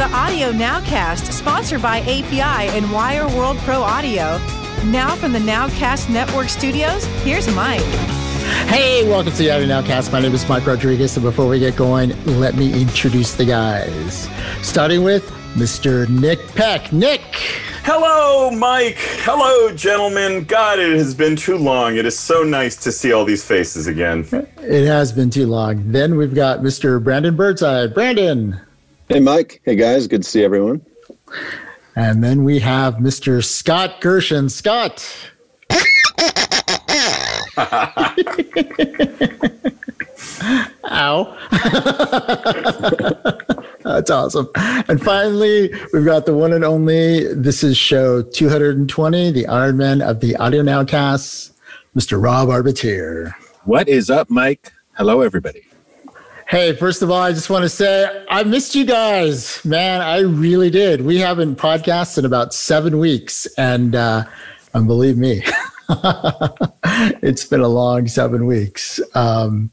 the Audio Nowcast, sponsored by API and Wire World Pro Audio. Now from the Nowcast Network studios, here's Mike. Hey, welcome to the Audio Nowcast. My name is Mike Rodriguez, and before we get going, let me introduce the guys. Starting with Mr. Nick Peck. Nick! Hello, Mike. Hello, gentlemen. God, it has been too long. It is so nice to see all these faces again. It has been too long. Then we've got Mr. Brandon Birdseye. Brandon! Hey, Mike. Hey, guys. Good to see everyone. And then we have Mr. Scott Gershon. Scott. Ow. That's awesome. And finally, we've got the one and only. This is show 220, the Iron Man of the Audio Nowcasts, Mr. Rob Arbiter. What is up, Mike? Hello, everybody. Hey, first of all, I just want to say I missed you guys, man. I really did. We haven't podcasted in about seven weeks, and uh, and believe me, it's been a long seven weeks. Um,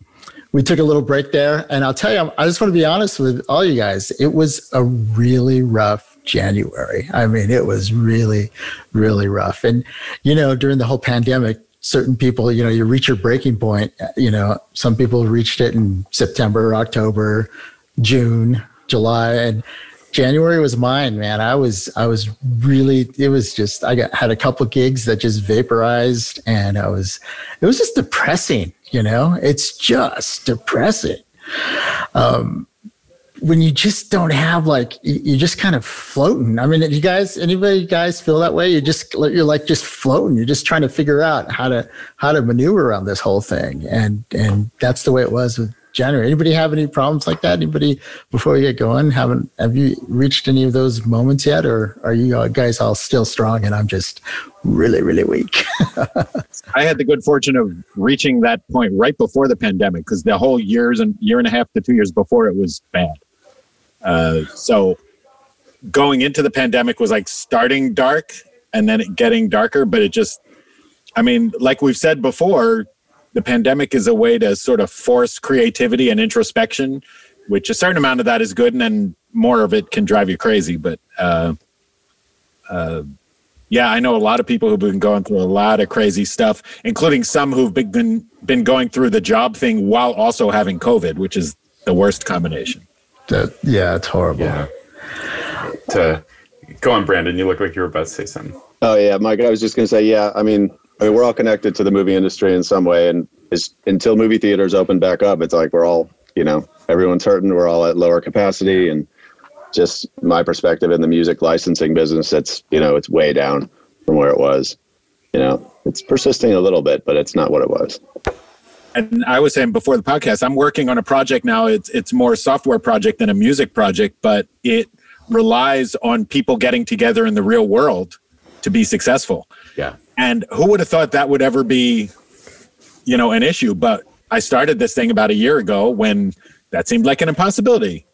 we took a little break there, and I'll tell you, I just want to be honest with all you guys. It was a really rough January. I mean, it was really, really rough. And you know, during the whole pandemic, certain people, you know, you reach your breaking point. You know, some people reached it in September, October, June, July, and January was mine, man. I was, I was really, it was just, I got, had a couple gigs that just vaporized and I was, it was just depressing, you know, it's just depressing. Um, when you just don't have like you're just kind of floating. I mean, you guys, anybody you guys feel that way? You just you're like just floating. You're just trying to figure out how to how to maneuver around this whole thing, and and that's the way it was with January. Anybody have any problems like that? Anybody before we get going? Haven't have you reached any of those moments yet, or are you guys all still strong and I'm just really really weak? I had the good fortune of reaching that point right before the pandemic because the whole years and year and a half to two years before it was bad. Uh, so going into the pandemic was like starting dark and then it getting darker, but it just, I mean, like we've said before, the pandemic is a way to sort of force creativity and introspection, which a certain amount of that is good, and then more of it can drive you crazy. But uh, uh, yeah, I know a lot of people who've been going through a lot of crazy stuff, including some who've been been going through the job thing while also having COVID, which is the worst combination. That, yeah, it's horrible. Yeah. To go on, Brandon. You look like you were about to say something. Oh yeah, Mike. I was just gonna say, yeah. I mean, I mean, we're all connected to the movie industry in some way, and it's, until movie theaters open back up, it's like we're all, you know, everyone's hurting. We're all at lower capacity, and just my perspective in the music licensing business, it's you know, it's way down from where it was. You know, it's persisting a little bit, but it's not what it was. And I was saying before the podcast, I'm working on a project now. It's it's more a software project than a music project, but it relies on people getting together in the real world to be successful. Yeah. And who would have thought that would ever be, you know, an issue? But I started this thing about a year ago when that seemed like an impossibility.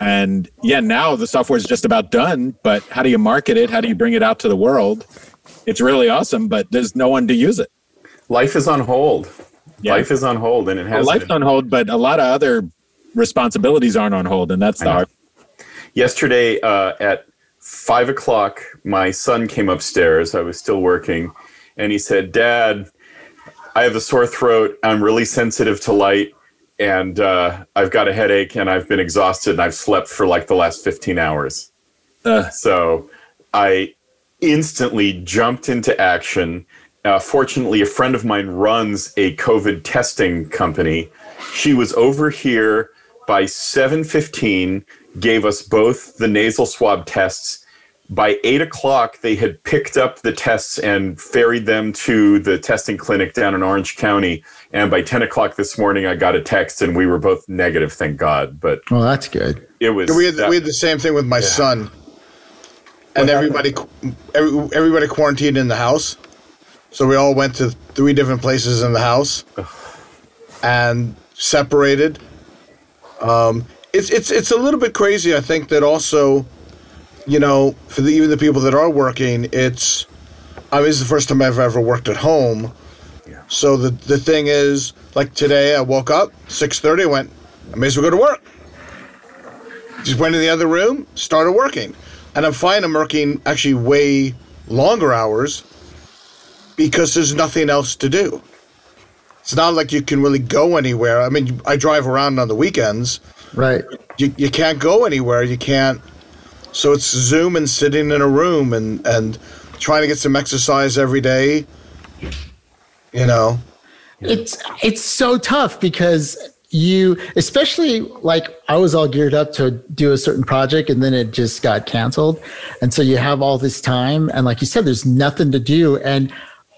And yeah, now the software is just about done. But how do you market it? How do you bring it out to the world? It's really awesome, but there's no one to use it. Life is on hold. Yeah. Life is on hold, and it has Well, life's been. on hold, but a lot of other responsibilities aren't on hold, and that's the hard. Yesterday uh, at five o'clock, my son came upstairs. I was still working, and he said, "Dad, I have a sore throat. I'm really sensitive to light, and uh, I've got a headache, and I've been exhausted, and I've slept for like the last 15 hours." Uh, So I instantly jumped into action. Uh, fortunately, a friend of mine runs a COVID testing company. She was over here by 7:15, gave us both the nasal swab tests. By eight o'clock, they had picked up the tests and ferried them to the testing clinic down in Orange County. And by 10 o'clock this morning, I got a text, and we were both negative, thank God. But Well, that's good. it was We had, that- we had the same thing with my son, and everybody every, everybody quarantined in the house. So we all went to three different places in the house, and separated. Um, it's it's it's a little bit crazy. I think that also, you know, for the, even the people that are working, it's. I mean, it's the first time I've ever worked at home. Yeah. So the the thing is, like today, I woke up six thirty. Went, I may as well go to work. Just went in the other room, started working. And I'm fine, I'm working actually way longer hours because there's nothing else to do. It's not like you can really go anywhere. I mean, I drive around on the weekends. Right. You, you can't go anywhere. You can't. So it's Zoom and sitting in a room and, and trying to get some exercise every day. You know, it's it's so tough because you especially like I was all geared up to do a certain project and then it just got canceled. And so you have all this time and like you said there's nothing to do and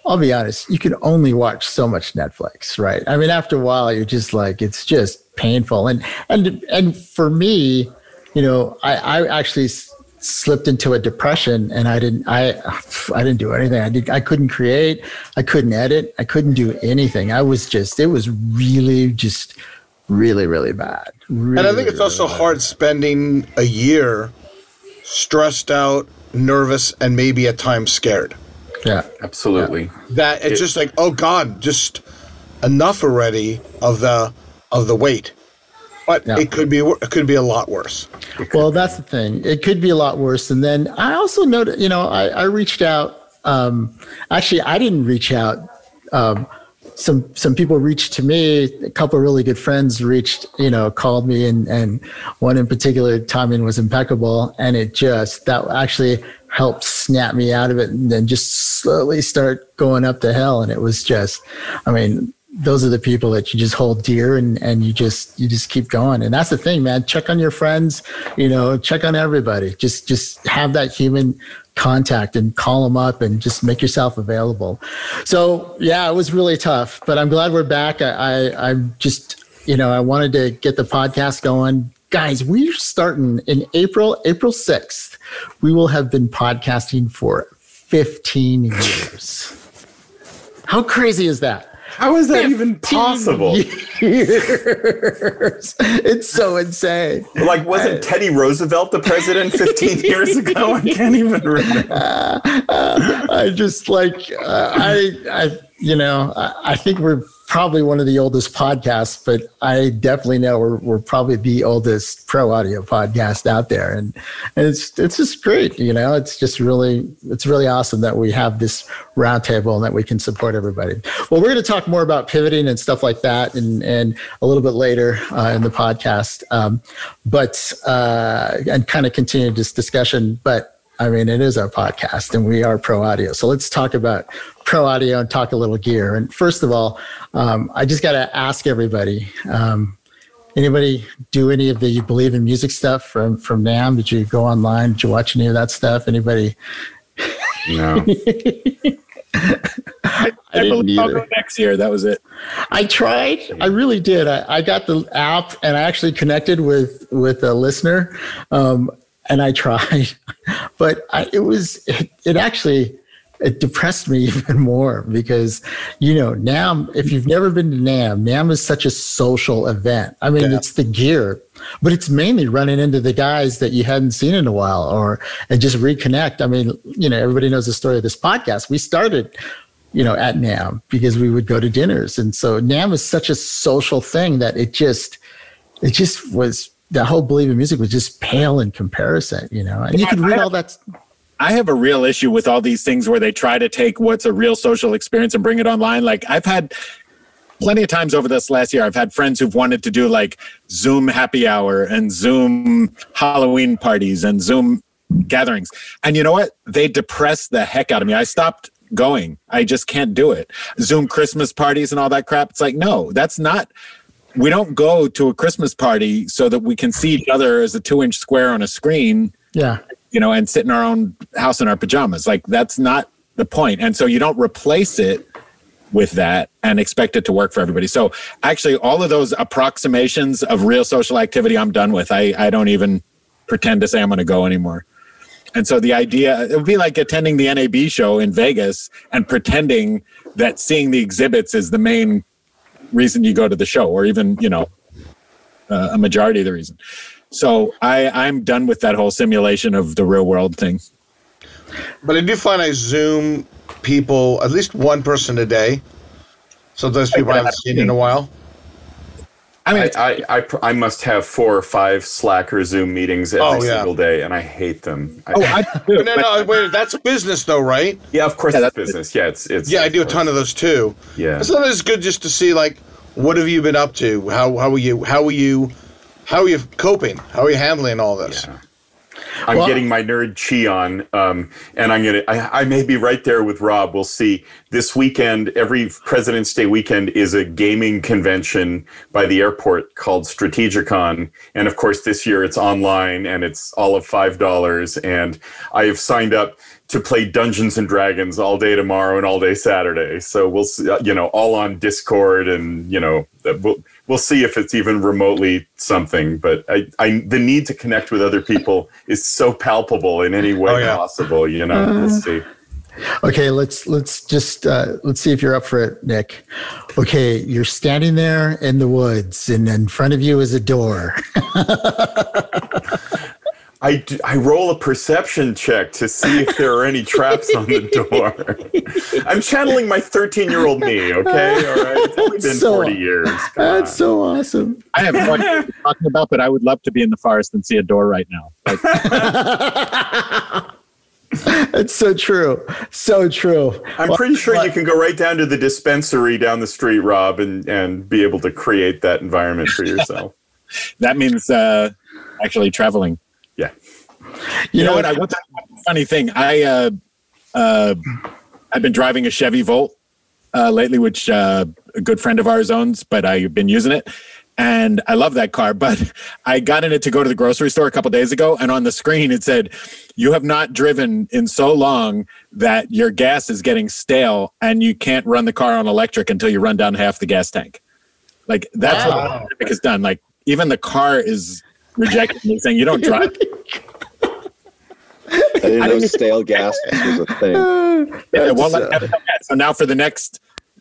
I'll be honest, you can only watch so much Netflix, right? I mean after a while you're just like it's just painful and and and for me, you know, I I actually slipped into a depression and I didn't I I didn't do anything. I did I couldn't create, I couldn't edit, I couldn't do anything. I was just it was really just really really bad. Really, and I think it's really also bad. hard spending a year stressed out, nervous, and maybe at times scared. Yeah. Absolutely. That it's It- just like, oh God, just enough already of the of the weight. But Yeah. it could be it could be a lot worse. Well, that's the thing. It could be a lot worse. And then I also noted, you know, I, I reached out. Um, actually, I didn't reach out. Um, some some people reached to me. A couple really good friends reached, you know, called me, and and one in particular, timing was impeccable, and it just that actually helped snap me out of it, and then just slowly start going up to hell. And it was just, I mean, those are the people that you just hold dear and, and you just you just keep going and that's the thing man check on your friends you know check on everybody just just have that human contact and call them up and just make yourself available. So yeah it was really tough but i'm glad we're back. I, I i'm just you know i wanted to get the podcast going. Guys we're starting in april april 6th we will have been podcasting for 15 years. How crazy is that How is that even possible? Years. It's so insane. Like, wasn't Teddy Roosevelt the president 15 years ago? I can't even remember. I just like uh, I I you know I, I think we're probably one of the oldest podcasts, but I definitely know we're we're probably the oldest pro audio podcast out there, and, and it's it's just great. You know, it's just really it's really awesome that we have this roundtable and that we can support everybody. Well, we're going to talk more about pivoting and stuff like that, and and a little bit later uh, in the podcast, um, but uh, and kind of continue this discussion, but. I mean, it is our podcast and we are pro audio. So let's talk about pro audio and talk a little gear. And first of all, um, I just got to ask everybody um, anybody do any of the you believe in music stuff from, from NAMM? Did you go online? Did you watch any of that stuff? Anybody? No. I, didn't believe I'll either. go next year. That was it. I tried. I really did. I, I got the app and I actually connected with with a listener, um, and I tried, but I, it was it, it actually it depressed me even more because you know NAMM. If you've never been to NAMM, NAMM is such a social event. I mean, Yeah. it's the gear, but it's mainly running into the guys that you hadn't seen in a while, or and just reconnect. I mean, you know, everybody knows the story of this podcast. We started you know, at NAMM because we would go to dinners. And so NAMM is such a social thing that it just, it just was, the whole Believe in Music was just pale in comparison, you know, and you could read all that. I have a real issue with all these things where they try to take what's a real social experience and bring it online. Like I've had plenty of times over this last year, I've had friends who've wanted to do like Zoom happy hour and Zoom Halloween parties and Zoom gatherings. And you know what? They depress the heck out of me. I stopped going. I just can't do it. Zoom Christmas parties and all that crap. It's like, no, that's not. We don't go to a Christmas party so that we can see each other as a two inch square on a screen Yeah. you know, and sit in our own house in our pajamas. Like that's not the point. And so you don't replace it with that and expect it to work for everybody. So actually all of those approximations of real social activity I'm done with. I, I don't even pretend to say I'm going to go anymore. And so the idea it would be like attending the NAB show in Vegas and pretending that seeing the exhibits is the main reason you go to the show or even, you know, uh, a majority of the reason. So I, I'm done with that whole simulation of the real world thing. But I do find I Zoom people at least one person a day. Sometimes people I haven't seen in a while. I mean, I, I, I, I must have four or five Slack or Zoom meetings every Oh, yeah. single day, and I hate them. Oh, I do. No, no, wait, that's business though, right? yeah, of course Yeah, that's- business. Yeah, it's it's. Yeah, I do a ton of those too. Yeah. Sometimes it's good just to see like, what have you been up to? How how are you? How are you? How are you coping? How are you handling all this? Yeah. I'm Well- getting my nerd chi on, um, and I'm gonna. I, I may be right there with Rob. We'll see. This weekend, every President's Day weekend is a gaming convention by the airport called Strategicon, and of course, this year it's online and it's all of five dollars. And I have signed up to play Dungeons and Dragons all day tomorrow and all day Saturday. So we'll, see, uh, you know, all on Discord, and you know, we'll we'll see if it's even remotely something. But I, I the need to connect with other people is so palpable in any way Oh, yeah. possible. You know, we'll see. Okay, let's let's just uh, let's see if you're up for it, Nick. Okay, you're standing there in the woods, and in front of you is a door. I, d- I roll a perception check to see if there are any traps on the door. I'm channeling my 13 year old me, okay? All right. It's only been So- 40 years. Come That's on. so awesome. I have no idea what you're talking about, but I would love to be in the forest and see a door right now. Like, It's so true, so true. I'm pretty sure you can go right down to the dispensary down the street, Rob, and, and be able to create that environment for yourself. that means uh, actually traveling. Yeah. You, know, what? I funny thing. I uh, uh, I've been driving a Chevy Volt uh, lately, which uh, a good friend of ours owns, but I've been using it, and I love that car. But I got in it to go to the grocery store a couple days ago, and on the screen it said, "You have not driven in so long that your gas is getting stale, and you can't run the car on electric until you run down half the gas tank." Like that's what the pandemic has done. Like even the car is rejecting me, saying you don't drive. I didn't know stale gas was a thing. Yeah, well, That's, like, uh, so now for the next,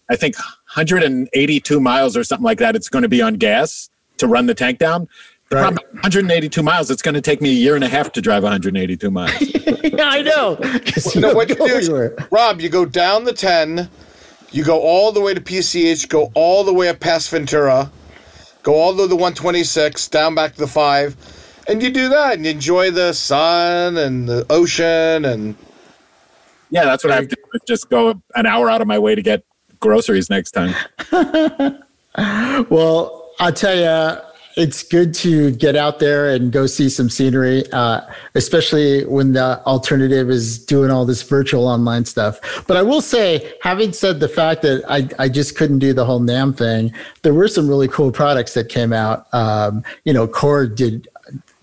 I think 182 miles or something like that, it's going to be on gas to run the tank down. The Right. problem, 182 miles, it's going to take me a year and a half to drive 182 miles. I know. 'cause you No, what you do is. Rob, you go down the 10, you go all the way to PCH, go all the way up past Ventura, go all the way to the 126, down back to the 5, and you do that and you enjoy the sun and the ocean and yeah, that's what I have to do. Just go an hour out of my way to get groceries next time. Well, I'll tell you, it's good to get out there and go see some scenery, uh, especially when the alternative is doing all this virtual online stuff. But I will say, having said the fact that I, I just couldn't do the whole NAMM thing, there were some really cool products that came out. Um, you know, Korg did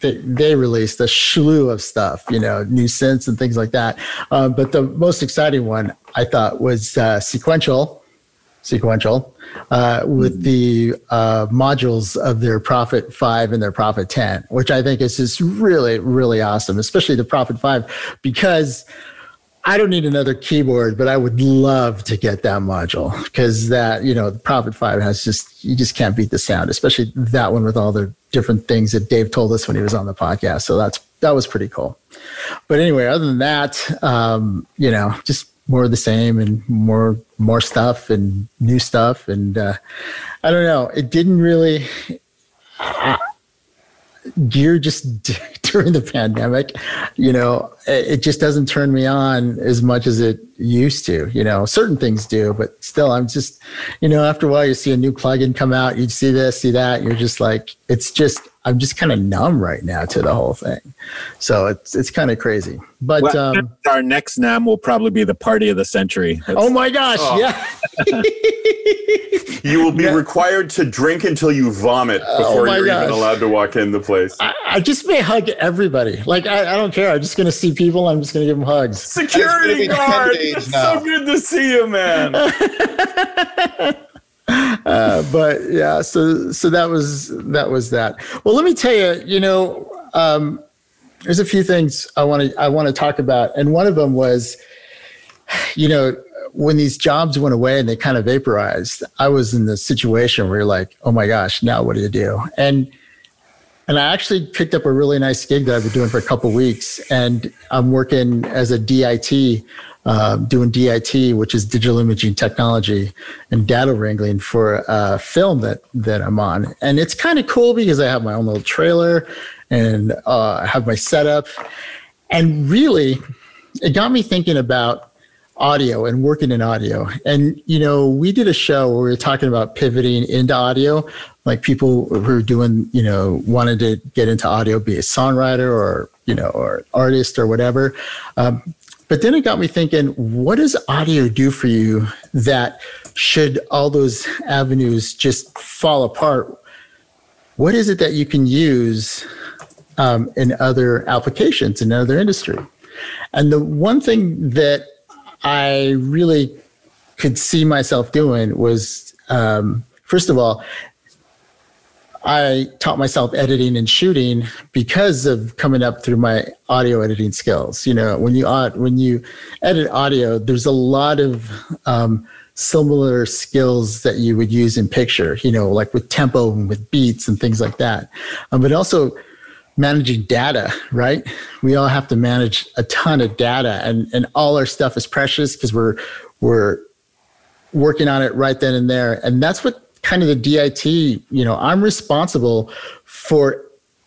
they, they released a slew of stuff, you know, new synths and things like that. Uh, but the most exciting one I thought was uh, Sequential, Sequential, uh, with the uh, modules of their Prophet 5 and their Prophet 10, which I think is just really, really awesome, especially the Prophet 5, because I don't need another keyboard, but I would love to get that module because that, you know, the Prophet 5 has just, you just can't beat the sound, especially that one with all the different things that Dave told us when he was on the podcast. So that's, that was pretty cool. But anyway, other than that, um, you know, just more of the same and more, more stuff and new stuff. And uh, I don't know, it didn't really, gear just during the pandemic you know it, it just doesn't turn me on as much as it used to you know certain things do but still i'm just you know after a while you see a new plugin come out you see this see that you're just like it's just i'm just kind of numb right now to the whole thing so it's it's kind of crazy but Well, um our next NAMM will probably be the party of the century. That's- oh my gosh Oh. yeah You will be Yeah. required to drink until you vomit Oh before my you're gosh. even allowed to walk in the place. I, I just may hug everybody like I, I don't care i'm just gonna see people i'm just gonna give them hugs Security guard! It's now. so good to see you, man. uh, but yeah, so so that was that was that. Well, let me tell you, you know, um, there's a few things I want to I want to talk about, and one of them was, you know, when these jobs went away and they kind of vaporized, I was in the situation where you're like, oh my gosh, now what do you do? And and I actually picked up a really nice gig that I've been doing for a couple weeks, and I'm working as a DIT uh, doing DIT, which is digital imaging technology and data wrangling for a film that that I'm on, and it's kind of cool because I have my own little trailer and uh, I have my setup, and really, it got me thinking about audio and working in audio. And, you know, we did a show where we were talking about pivoting into audio, like people who are doing, you know, wanted to get into audio, be a songwriter or, you know, or artist or whatever. Um, but then it got me thinking, what does audio do for you that should all those avenues just fall apart? What is it that you can use um, in other applications in other industry? And the one thing that I really could see myself doing was um, first of all, I taught myself editing and shooting because of coming up through my audio editing skills. You know, when you when you edit audio, there's a lot of um, similar skills that you would use in picture. You know, like with tempo and with beats and things like that. Um, but also managing data, right? We all have to manage a ton of data and, and all our stuff is precious because we're we're working on it right then and there. And that's what kind of the DIT, you know, I'm responsible for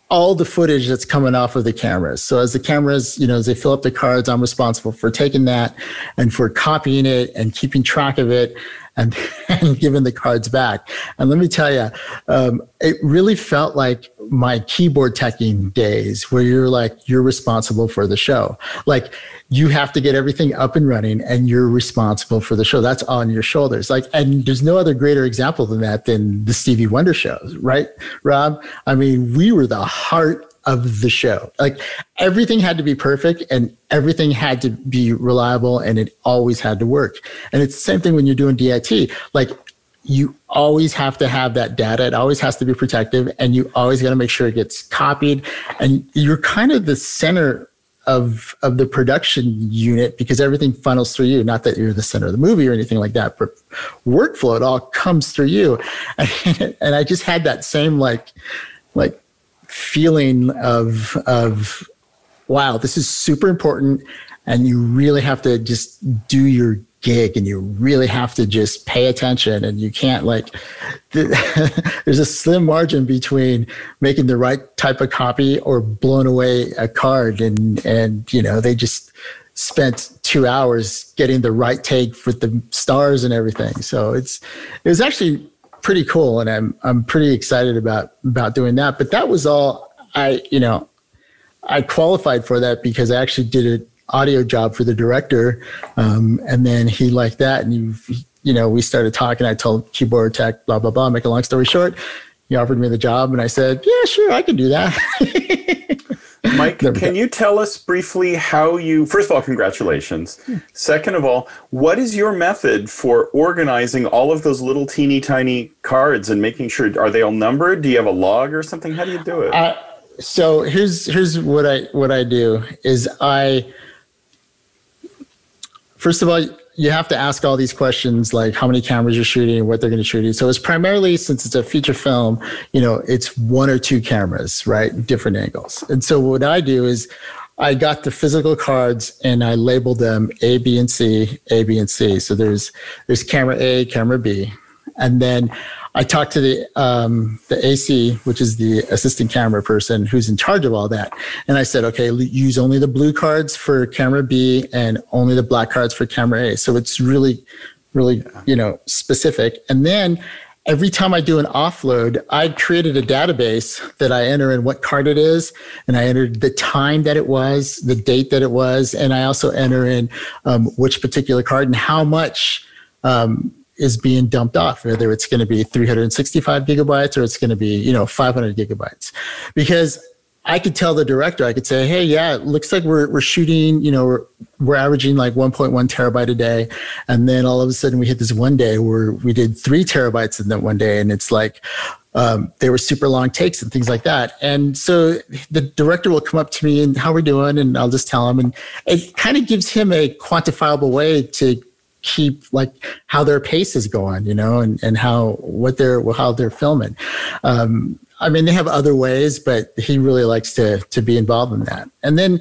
all the footage that's coming off of the cameras. So as the cameras, you know, as they fill up the cards, I'm responsible for taking that and for copying it and keeping track of it and, and giving the cards back. And let me tell you, um, it really felt like my keyboard teching days where you're like, you're responsible for the show. Like you have to get everything up and running and you're responsible for the show. That's on your shoulders. Like, and there's no other greater example than that than the Stevie Wonder shows, right? Rob? I mean, we were the heart of the show. Like everything had to be perfect and everything had to be reliable and it always had to work. And it's the same thing when you're doing DIT. Like you always have to have that data. It always has to be protective and you always got to make sure it gets copied. And you're kind of the center of of the production unit because everything funnels through you. Not that you're the center of the movie or anything like that, but workflow, it all comes through you. And, and I just had that same like like feeling of of wow, this is super important, and you really have to just do your gig and you really have to just pay attention and you can't like there's a slim margin between making the right type of copy or blowing away a card and and you know they just spent two hours getting the right take with the stars and everything so it's it was actually pretty cool, and I'm I'm pretty excited about about doing that. But that was all I you know I qualified for that because I actually did an audio job for the director, um, and then he liked that, and you you know we started talking. I told keyboard tech blah blah blah. Make a long story short, he offered me the job, and I said, yeah, sure, I can do that. Mike, can you tell us briefly how you, first of all, congratulations. Second of all, what is your method for organizing all of those little teeny tiny cards and making sure, are they all numbered? Do you have a log or something? How do you do it? Uh, so here's, here's what I, what I do is I, first of all, you have to ask all these questions like how many cameras you're shooting what they're going to shoot. You. So it's primarily since it's a feature film, you know, it's one or two cameras, right? Different angles. And so what I do is I got the physical cards and I labeled them A, B, and C, A, B, and C. So there's there's camera A, camera B, and then I talked to the um, the AC, which is the assistant camera person who's in charge of all that, and I said, okay, use only the blue cards for camera B and only the black cards for camera A. So it's really, really, you know, specific. And then every time I do an offload, I created a database that I enter in what card it is, and I entered the time that it was, the date that it was, and I also enter in um, which particular card and how much. Um, is being dumped off, whether it's going to be 365 gigabytes or it's going to be, you know, 500 gigabytes. Because I could tell the director, I could say, hey, yeah, it looks like we're, we're shooting, you know, we're, we're averaging like 1.1 terabyte a day. And then all of a sudden we hit this one day where we did three terabytes in that one day. And it's like, um, they were super long takes and things like that. And so the director will come up to me and how we're doing, and I'll just tell him. And it kind of gives him a quantifiable way to keep like how their pace is going, you know, and, and how what they're how they're filming. Um, I mean, they have other ways, but he really likes to to be involved in that. And then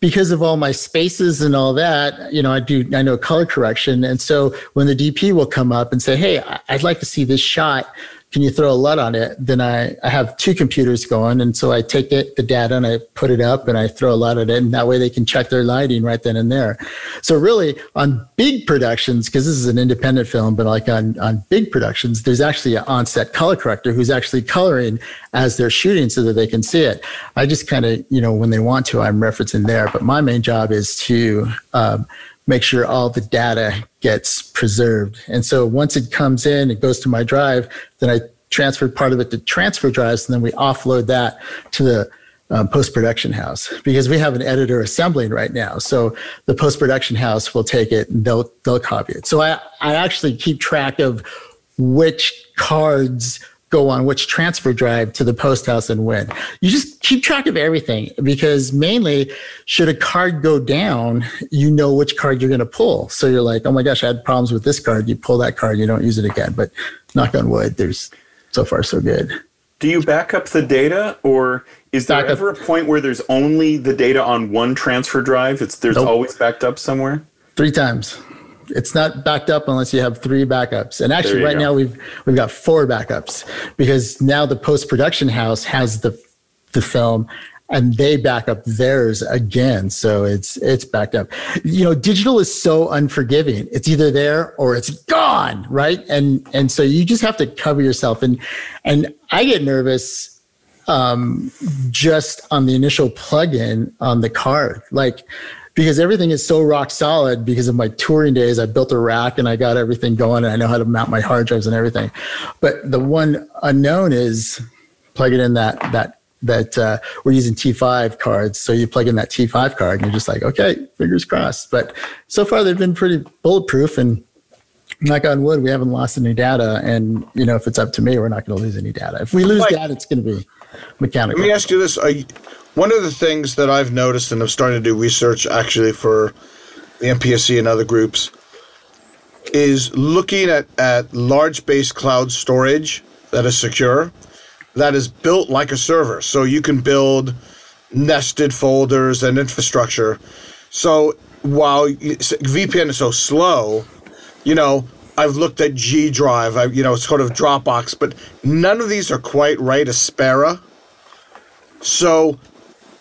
because of all my spaces and all that, you know, I do, I know color correction. And so when the DP will come up and say, Hey, I'd like to see this shot can you throw a LUT on it? Then I, I have two computers going. And so I take it, the data and I put it up and I throw a LUT at it. And that way they can check their lighting right then and there. So really on big productions, because this is an independent film, but like on, on big productions, there's actually an on-set color corrector who's actually coloring as they're shooting so that they can see it. I just kind of, you know, when they want to, I'm referencing there. But my main job is to, um, make sure all the data gets preserved. And so once it comes in, it goes to my drive, then I transfer part of it to transfer drives, and then we offload that to the um, post production house because we have an editor assembling right now. So the post production house will take it and they'll they'll copy it. So I I actually keep track of which cards go on which transfer drive to the post house and when. You just keep track of everything because mainly, should a card go down, you know which card you're going to pull. So you're like, oh my gosh, I had problems with this card. You pull that card, you don't use it again. But knock on wood, there's so far so good. Do you back up the data, or is there back ever up. a point where there's only the data on one transfer drive? It's there's nope. always backed up somewhere. Three times it's not backed up unless you have three backups. And actually, right go. now we've we've got four backups because now the post production house has the the film and they back up theirs again. So it's it's backed up. You know digital is so unforgiving. It's either there or it's gone right? And and so you just have to cover yourself. And and i get nervous um just on the initial plug-in on the card. Like because everything is so rock solid because of my touring days. I built a rack and I got everything going and I know how to mount my hard drives and everything. But the one unknown is plugging in that that that uh, we're using T5 cards. So you plug in that T5 card and you're just like, okay, fingers crossed. But so far they've been pretty bulletproof and knock on wood, we haven't lost any data. And you know, if it's up to me, we're not going to lose any data. If we lose Mike, data, it's going to be mechanical. Let me ask you this: you, one of the things that I've noticed, and I'm starting to do research actually for the MPSC and other groups, is looking at, at large base cloud storage that is secure, that is built like a server. So you can build nested folders and infrastructure. So while VPN is so slow, you know, I've looked at G Drive, I, you know, sort of Dropbox, but none of these are quite right. Aspera. So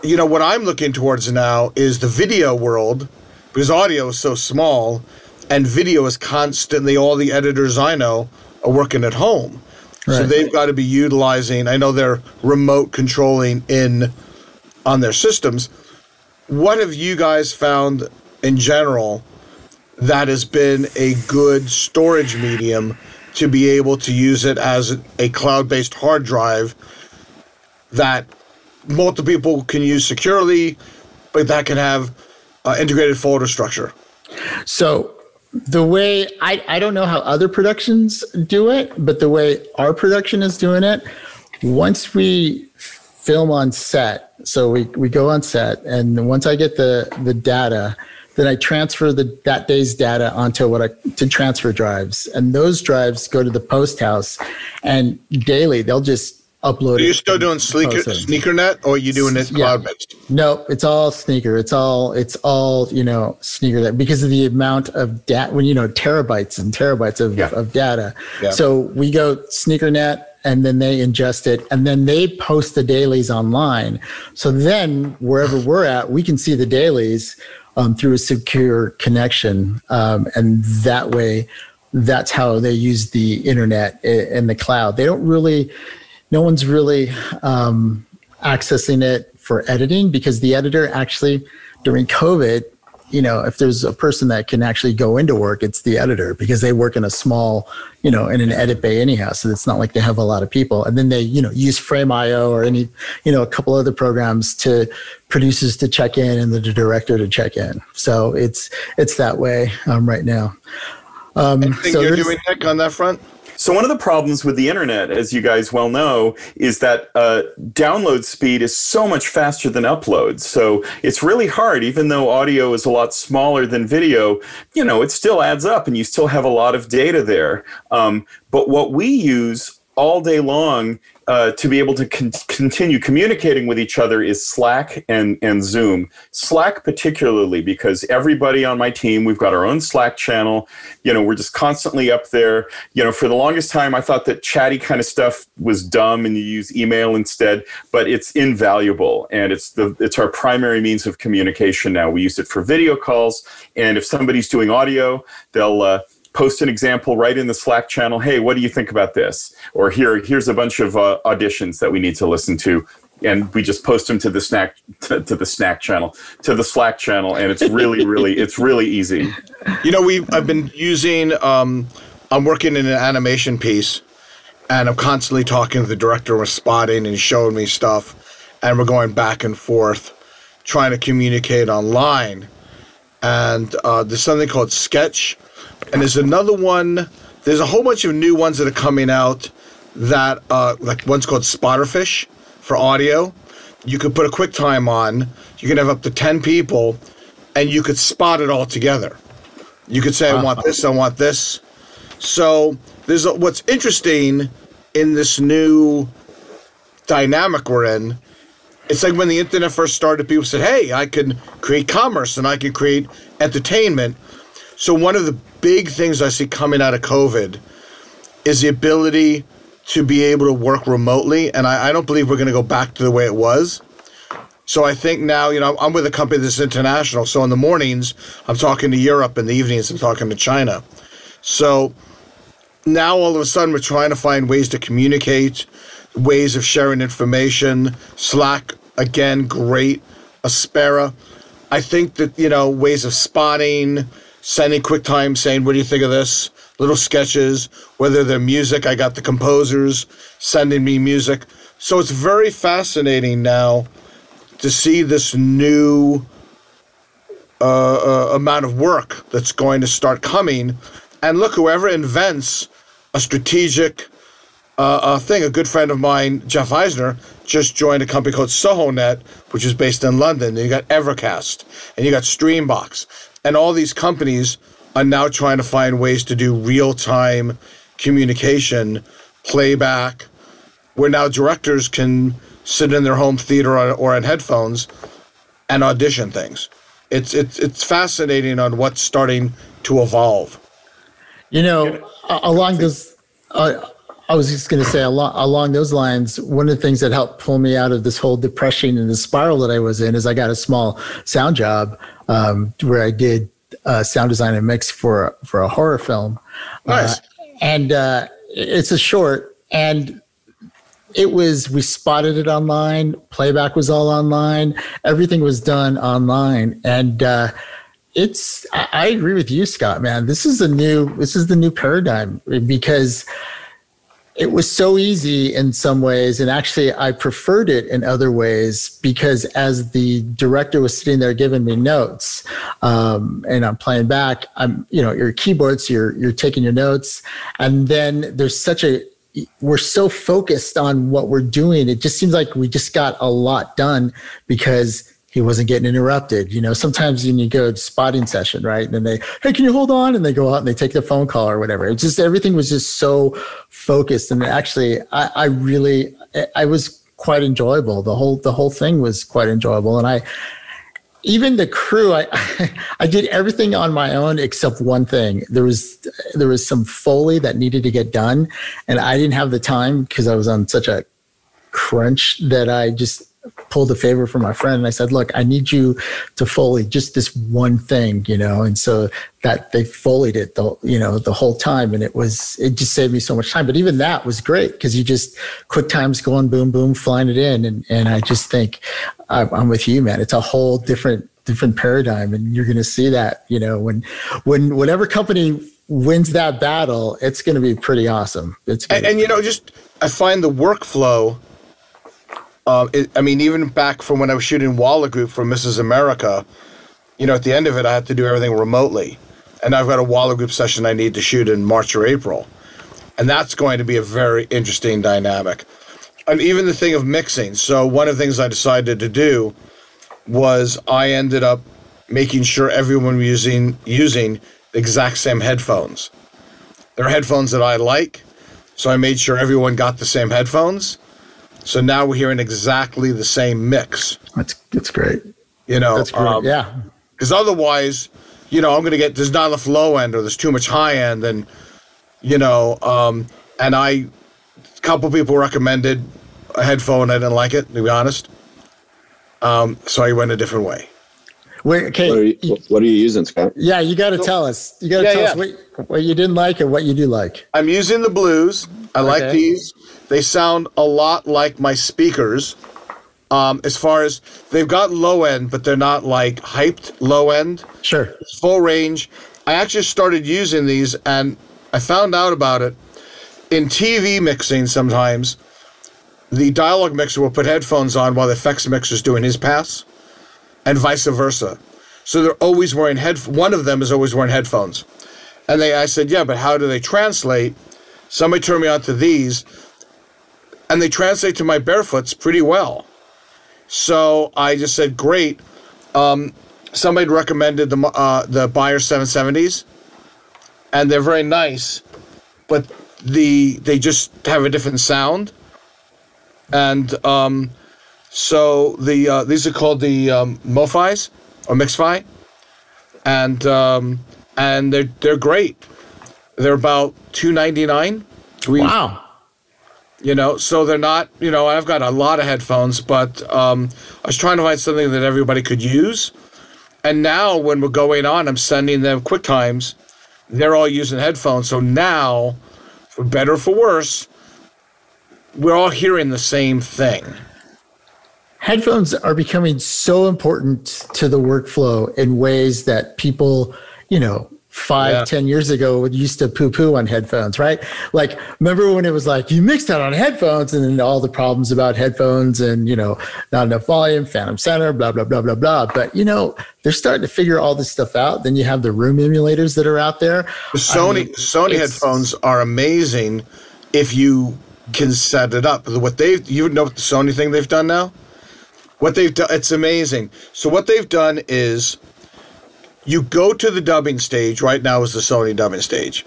you know, what I'm looking towards now is the video world because audio is so small and video is constantly all the editors I know are working at home. Right. So they've got to be utilizing, I know they're remote controlling in on their systems. What have you guys found in general that has been a good storage medium to be able to use it as a cloud based hard drive that multiple people can use securely, but that can have uh, integrated folder structure. So the way I, I don't know how other productions do it, but the way our production is doing it, once we film on set, so we, we go on set, and once I get the the data, then I transfer the that day's data onto what I to transfer drives, and those drives go to the post house, and daily they'll just upload. Are you still doing Sneaker, SneakerNet, or are you doing it cloud based? No, it's all Sneaker. It's all it's all you know Sneaker that because of the amount of data when you know terabytes and terabytes of, yeah. of data. Yeah. So we go SneakerNet and then they ingest it and then they post the dailies online. So then wherever we're at, we can see the dailies um, through a secure connection, um, and that way. That's how they use the internet in the cloud. They don't really, no one's really um, accessing it for editing because the editor actually during COVID, you know, if there's a person that can actually go into work, it's the editor because they work in a small, you know, in an edit bay anyhow. So it's not like they have a lot of people. And then they, you know, use Frame.io or any, you know, a couple other programs to producers to check in and the director to check in. So it's it's that way um, right now. Um, Anything so you're doing, Nick, on that front? So one of the problems with the internet, as you guys well know, is that uh, download speed is so much faster than upload. So it's really hard, even though audio is a lot smaller than video. You know, it still adds up, and you still have a lot of data there. Um, but what we use all day long uh, to be able to con- continue communicating with each other is Slack and, and Zoom. Slack, particularly, because everybody on my team, we've got our own Slack channel. You know, we're just constantly up there. You know, for the longest time, I thought that chatty kind of stuff was dumb and you use email instead, but it's invaluable and it's the it's our primary means of communication now. We use it for video calls, and if somebody's doing audio, they'll uh, post an example right in the Slack channel. Hey, what do you think about this? Or here, here's a bunch of uh, auditions that we need to listen to, and we just post them to the snack to, to the snack channel, to the Slack channel, and it's really, really, it's really easy. You know, we I've been using. Um, I'm working in an animation piece, and I'm constantly talking to the director with spotting, and showing me stuff, and we're going back and forth, trying to communicate online. And uh, there's something called Sketch, and there's another one. There's a whole bunch of new ones that are coming out. That uh, like one's called Spotterfish for audio. You could put a QuickTime on. You can have up to ten people, and you could spot it all together. You could say, "I want this. I want this." So there's a, what's interesting in this new dynamic we're in. It's like when the internet first started, people said, "Hey, I can create commerce and I can create entertainment." So one of the big things I see coming out of COVID is the ability to be able to work remotely, and I, I don't believe we're going to go back to the way it was. So I think now, you know, I'm with a company that's international. So in the mornings, I'm talking to Europe, in the evenings, I'm talking to China. So now all of a sudden, we're trying to find ways to communicate, ways of sharing information. Slack, again, great. Aspera. I think that, you know, ways of spotting, sending QuickTime saying, What do you think of this? Little sketches, whether they're music, I got the composers sending me music. So it's very fascinating now to see this new uh, uh, amount of work that's going to start coming. And look, whoever invents a strategic uh, uh, thing, a good friend of mine, Jeff Eisner, just joined a company called SohoNet, which is based in London. And you got Evercast, and you got Streambox, and all these companies are now trying to find ways to do real time communication, playback, where now directors can sit in their home theater or, or on headphones and audition things. It's, it's, it's fascinating on what's starting to evolve. You know, along those, uh, I was just going to say along, along those lines, one of the things that helped pull me out of this whole depression and the spiral that I was in is I got a small sound job um, where I did uh, sound design and mix for for a horror film. Nice. Uh, and uh, it's a short, and it was we spotted it online. Playback was all online. Everything was done online, and uh, it's. I, I agree with you, Scott. Man, this is a new. This is the new paradigm because it was so easy in some ways and actually i preferred it in other ways because as the director was sitting there giving me notes um, and i'm playing back i'm you know your keyboards you're you're taking your notes and then there's such a we're so focused on what we're doing it just seems like we just got a lot done because he wasn't getting interrupted. You know, sometimes when you go to spotting session, right? And then they, hey, can you hold on? And they go out and they take the phone call or whatever. It's just everything was just so focused. And actually, I, I really, I was quite enjoyable. The whole the whole thing was quite enjoyable. And I, even the crew, I I did everything on my own except one thing. There was there was some foley that needed to get done, and I didn't have the time because I was on such a crunch that I just pulled a favor from my friend and I said, look, I need you to foley just this one thing, you know? And so that they foleyed it the, you know, the whole time. And it was, it just saved me so much time. But even that was great because you just quick times going boom, boom, flying it in. And, and I just think I'm with you, man. It's a whole different, different paradigm. And you're going to see that, you know, when, when, whatever company wins that battle, it's going to be pretty awesome. It's and, and you know, just I find the workflow um, it, I mean, even back from when I was shooting Walla Group for Mrs. America, you know, at the end of it, I had to do everything remotely. And I've got a Walla Group session I need to shoot in March or April. And that's going to be a very interesting dynamic. And even the thing of mixing. So, one of the things I decided to do was I ended up making sure everyone was using, using the exact same headphones. They're headphones that I like. So I made sure everyone got the same headphones. So now we're hearing exactly the same mix. That's that's great. You know, That's great. um, yeah. because otherwise, you know, I'm going to get there's not enough low end or there's too much high end, and you know, um, and I, a couple people recommended a headphone. I didn't like it, to be honest. Um, so I went a different way. Wait, okay. What are you, you- what are you using, Scott? yeah, you got to tell us. You got to Yeah, tell yeah. us what, what you didn't like and what you do like. I'm using the blues. I like these. They sound a lot like my speakers. Um, as far as they've got low end, but they're not like hyped low end. Sure. full range. I actually started using these and I found out about it in TV mixing sometimes. The dialogue mixer will put headphones on while the effects mixer is doing his pass, and vice versa. So they're always wearing head. One of them is always wearing headphones, and they. I said, yeah, but how do they translate? Somebody turned me on to these, and they translate to my barefoots pretty well. So I just said, great somebody recommended the uh, the Beyer 770s, and they're very nice, but the they just have a different sound, and um, so the uh, these are called the um, Mofis or Mixfi, and um, and they're they're great. They're about two ninety nine. Wow. You know, so they're not. You know, I've got a lot of headphones, but um, I was trying to find something that everybody could use. And now, when we're going on, I'm sending them quick times. They're all using headphones. So now, for better or for worse, we're all hearing the same thing. Headphones are becoming so important to the workflow in ways that people, you know, five, Yeah. ten years ago used to poo poo on headphones, right? Like, remember when it was like you mixed out on headphones and then all the problems about headphones and, you know, not enough volume, phantom center, blah, blah, blah, blah, blah. But, you know, they're starting to figure all this stuff out. Then you have the room emulators that are out there. The Sony mean, Sony headphones are amazing if you can set it up. What they've you know what the Sony thing they've done now? What they've done it's amazing. So what they've done is you go to the dubbing stage right now is the Sony dubbing stage.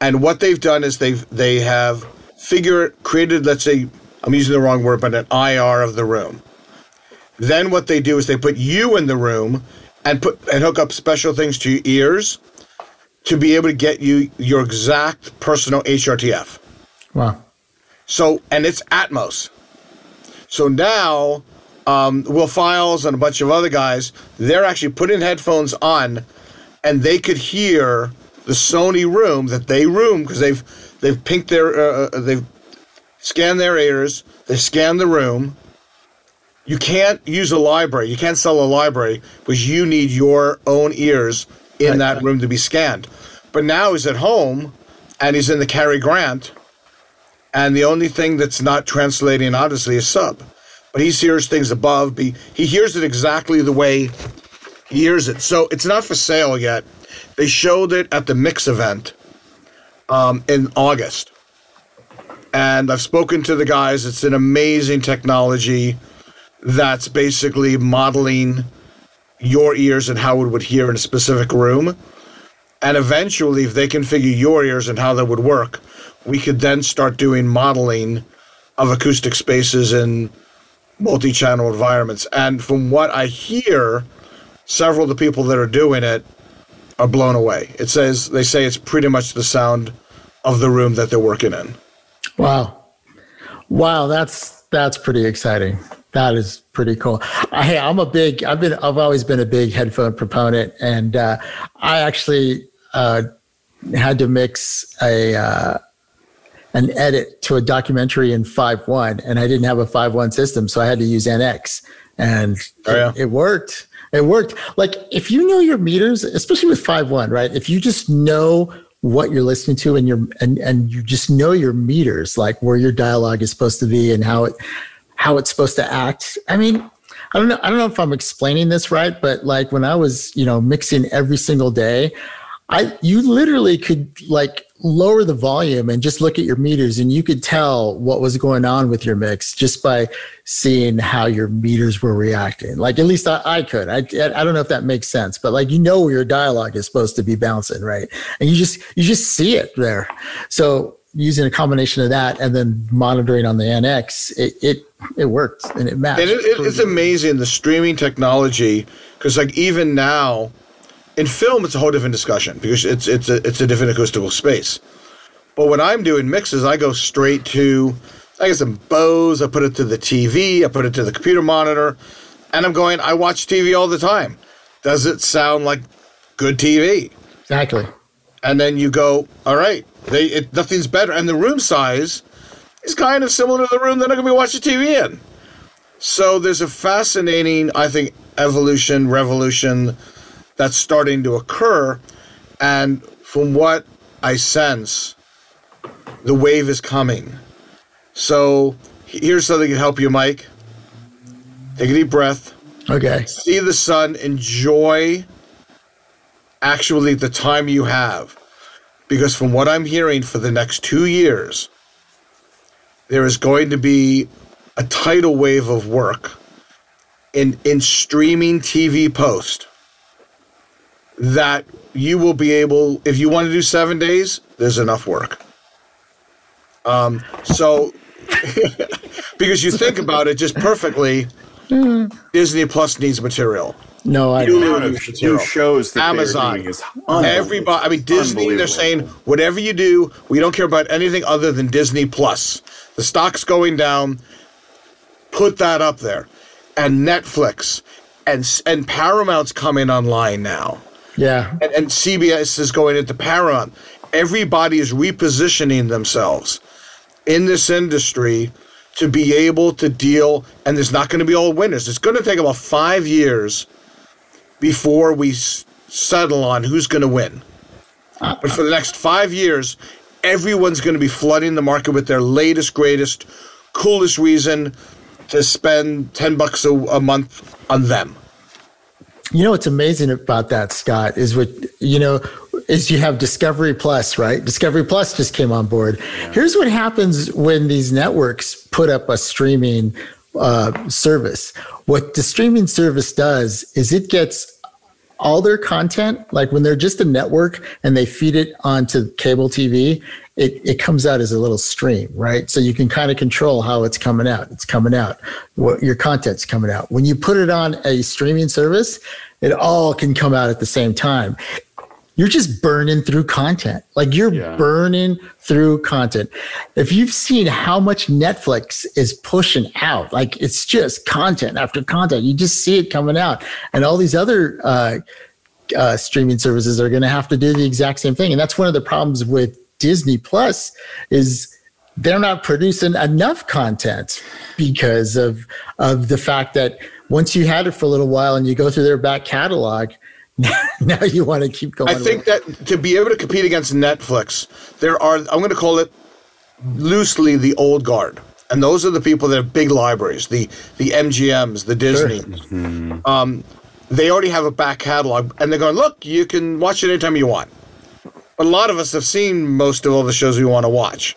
And what they've done is they've they have figure created let's say I'm using the wrong word but an IR of the room. Then what they do is they put you in the room and put and hook up special things to your ears to be able to get you your exact personal HRTF. Wow. So, and it's Atmos. So now, um, Will Files and a bunch of other guys, they're actually putting headphones on, and they could hear the Sony room that they room because they've they've pinked their uh, uh, they've scanned their ears, they scan the room. You can't use a library. You can't sell a library because you need your own ears in Right. that room to be scanned. But now he's at home, and he's in the Cary Grant and the only thing that's not translating honestly is sub but he hears things above. He hears it exactly the way he hears it. So it's not for sale yet. They showed it at the mix event um, in august. And i've spoken to the guys. It's an amazing technology that's basically modeling your ears and how it would hear in a specific room. And eventually if they can figure your ears and how that would work we could then start doing modeling of acoustic spaces in multi-channel environments. And from what I hear, several of the people that are doing it are blown away. It says they say it's pretty much the sound of the room that they're working in. Wow. Wow, that's that's pretty exciting. That is pretty cool. Hey, I'm a big. I've been. I've always been a big headphone proponent, and uh, I actually uh, had to mix a uh, an edit to a documentary in 5.1 and I didn't have a 5.1 system, so I had to use NX, and Oh, yeah. it, it worked. It worked. Like if you know your meters, especially with 5.1, right? If you just know what you're listening to and your and and you just know your meters, like where your dialogue is supposed to be and how it how it's supposed to act. I mean, I don't know. I don't know if I'm explaining this right, but like when I was, you know, mixing every single day, I you literally could like lower the volume and just look at your meters and you could tell what was going on with your mix just by seeing how your meters were reacting. Like at least I, I could. I I don't know if that makes sense, but like you know where your dialogue is supposed to be bouncing, right? And you just you just see it there. So using a combination of that and then monitoring on the NX, it it, it worked and it matched. And it, it, it's amazing the streaming technology because like even now, in film it's a whole different discussion because it's it's a it's a different acoustical space. But when I'm doing mixes, I go straight to I get some Bose, I put it to the TV, I put it to the computer monitor, and I'm going. I watch TV all the time. Does it sound like good TV? exactly. and then you go, all right, they it, nothing's better, and the room size is kind of similar to the room that I'm going to be watching TV in. So there's a fascinating, I think, evolution, revolution that's starting to occur, and from what I sense, the wave is coming. So here's something to help you, Mike. Take a deep breath Okay. see the sun, enjoy actually the time you have. Because from what I'm hearing for the next two years, there is going to be a tidal wave of work in, in streaming TV post that you will be able, if you want to do seven days, there's enough work. Um, so, because you think about it just perfectly, Disney Plus needs material. No, I The You- amount of new shows that Amazon. they're is Everybody, I mean, Disney, they're saying, whatever you do, we don't care about anything other than Disney Plus. The stock's going down. Put that up there. And Netflix and, and Paramount's coming online now. Yeah. And, and CBS is going into Paramount. Everybody is repositioning themselves in this industry to be able to deal, and there's not going to be all winners. It's going to take about five years before we s- settle on who's going to win. But for the next five years, everyone's going to be flooding the market with their latest, greatest, coolest reason to spend 10 bucks a, a month on them. You know what's amazing about that, Scott, is what you know is you have Discovery Plus, right? Discovery Plus just came on board. Here's what happens when these networks put up a streaming uh, service. What the streaming service does is it gets all their content, like when they're just a network and they feed it onto cable TV, it, it comes out as a little stream, right? So you can kind of control how it's coming out. It's coming out, what your content's coming out. When you put it on a streaming service, it all can come out at the same time. You're just burning through content. Like you're Yeah. burning through content. If you've seen how much Netflix is pushing out, like it's just content after content, you just see it coming out. And all these other uh, uh, streaming services are going to have to do the exact same thing. And that's one of the problems with Disney Plus is they're not producing enough content because of of the fact that once you had it for a little while and you go through their back catalog, now you want to keep going. I think that to be able to compete against Netflix, there are, I'm going to call it loosely the old guard. And those are the people that have big libraries, the, the MGMs, the Disney. Sure. Um, they already have a back catalog, and they're going, look, you can watch it anytime you want. But a lot of us have seen most of all the shows we want to watch.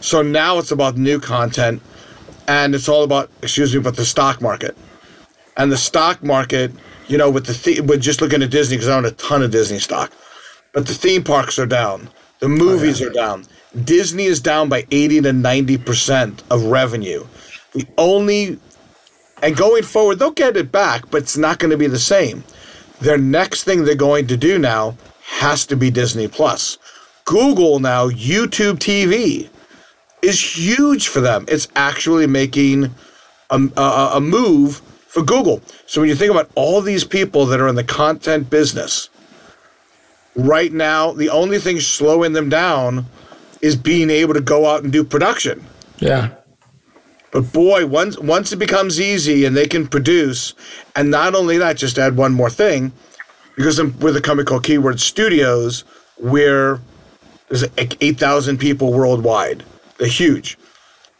So now it's about new content, and it's all about, excuse me, but the stock market. And the stock market, you know, with the, the with just looking at Disney, because I own a ton of Disney stock, but the theme parks are down, the oh, movies are down. Disney is down by 80 to 90% of revenue. The only, and going forward, they'll get it back, but it's not going to be the same. Their next thing they're going to do now has to be Disney Plus. Google now, YouTube TV is huge for them. It's actually making a, a, a move for Google. So when you think about all these people that are in the content business, right now, the only thing slowing them down is being able to go out and do production. yeah, But boy, once once it becomes easy and they can produce, and not only that, just add one more thing, because I'm with a company called Keyword Studios, where there's like eight thousand people worldwide. They're huge.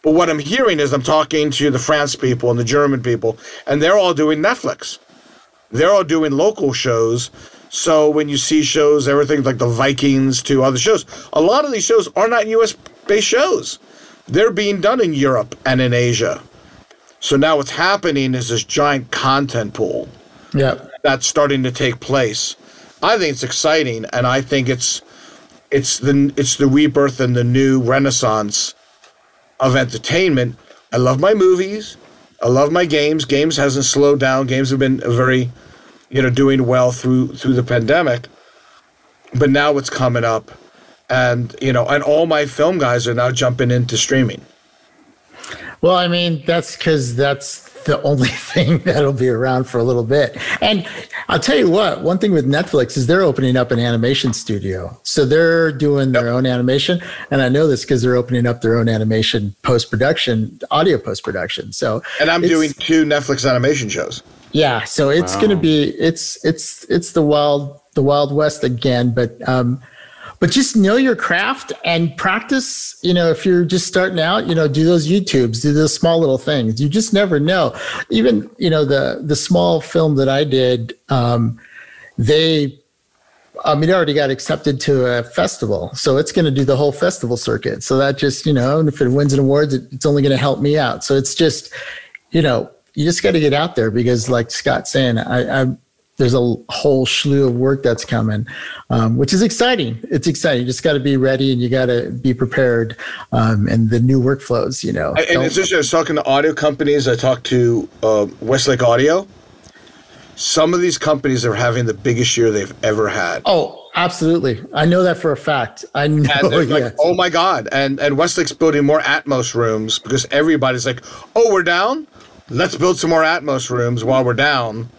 But what I'm hearing is I'm talking to the France people and the German people, and they're all doing Netflix. They're all doing local shows. So when you see shows, everything like the Vikings to other shows, a lot of these shows are not US based shows. They're being done in Europe and in Asia. So now what's happening is this giant content pool yeah. that's starting to take place. I think it's exciting, and I think it's it's the it's the rebirth and the new renaissance of entertainment. I love my movies. I love my games. Games hasn't slowed down. Games have been very, you know, doing well through through the pandemic. But now it's coming up, and you know, and all my film guys are now jumping into streaming. Well, I mean, that's because that's the only thing that'll be around for a little bit. And I'll tell you what, one thing with Netflix is they're opening up an animation studio. So they're doing their own animation. And I know this because they're opening up their own animation post production, audio post production. So, and I'm doing two Netflix animation shows. Yeah. So it's wow. going to be, it's, it's, it's the wild, the wild west again. But, um, but just know your craft and practice you know if you're just starting out you know do those youtubes do those small little things you just never know even you know the the small film that i did um, they I mean, it already got accepted to a festival, so it's going to do the whole festival circuit. So that just, you know, if it wins an award, it's only going to help me out. So it's just, you know, you just got to get out there because, like Scott's saying, I, I'm there's a whole slew of work that's coming, um, which is exciting. It's exciting. You just got to be ready and you got to be prepared. Um, and the new workflows, you know. And it's just I was talking to audio companies. I talked to uh, Westlake Audio. Some of these companies are having the biggest year they've ever had. Oh, absolutely. I know that for a fact. I know. And like, oh my god! And and Westlake's building more Atmos rooms because everybody's like, oh, we're down. Let's build some more Atmos rooms while we're down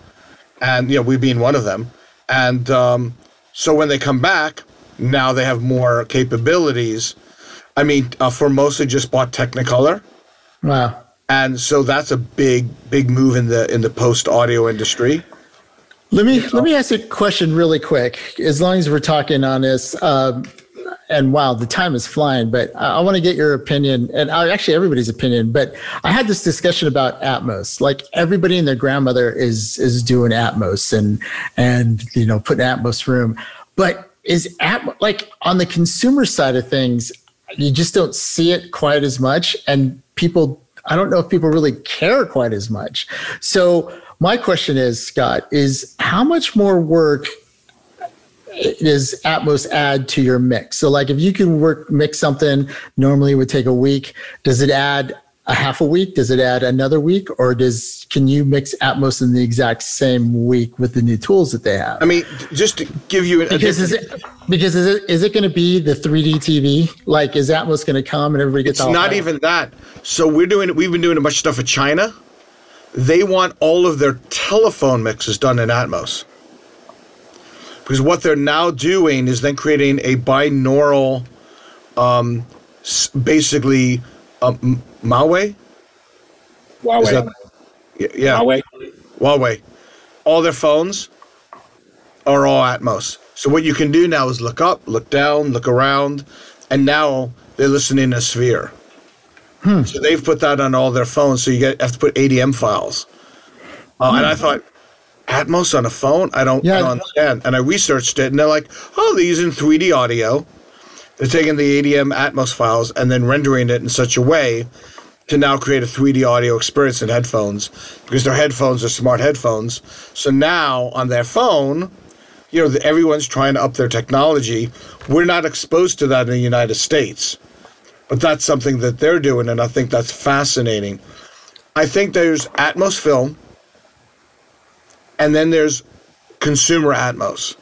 and you know we being one of them. And um, so when they come back, now they have more capabilities. I mean, uh, Formosa just bought Technicolor. Wow. And so that's a big, big move in the in the post audio industry. Let me let me ask a question really quick. As long as we're talking on this, um, and wow, the time is flying, but I, I want to get your opinion and uh, actually everybody's opinion. But I had this discussion about Atmos. Like everybody and their grandmother is is doing Atmos and and you know putting Atmos room, but is Atmos like on the consumer side of things? You just don't see it quite as much, and people. I don't know if people really care quite as much. So my question is, Scott, is how much more work does Atmos add to your mix? So, like, if you can work mix something normally it would take a week, does it add a half a week? Does it add another week, or does can you mix Atmos in the exact same week with the new tools that they have? I mean, just to give you a because is it because is it is it going to be the 3D TV? Like, is Atmos going to come and everybody gets? It's not even that. So we're doing we've been doing a bunch of stuff with China. They want all of their telephone mixes done in Atmos because what they're now doing is then creating a binaural, um, basically, um, Maui. Huawei. That, yeah. Huawei. Huawei. All their phones are all Atmos. So what you can do now is look up, look down, look around, and now they're listening to Sphere. Hmm. So they've put that on all their phones. So you get have to put ADM files. Uh, hmm. And I thought Atmos on a phone? I don't, yeah. I don't understand. And I researched it, and they're like, oh, they're using 3D audio. They're taking the ADM Atmos files and then rendering it in such a way to now create a 3D audio experience in headphones because their headphones are smart headphones. So now on their phone, you know, everyone's trying to up their technology. We're not exposed to that in the United States, but that's something that they're doing, and I think that's fascinating. I think there's Atmos film and then there's consumer Atmos.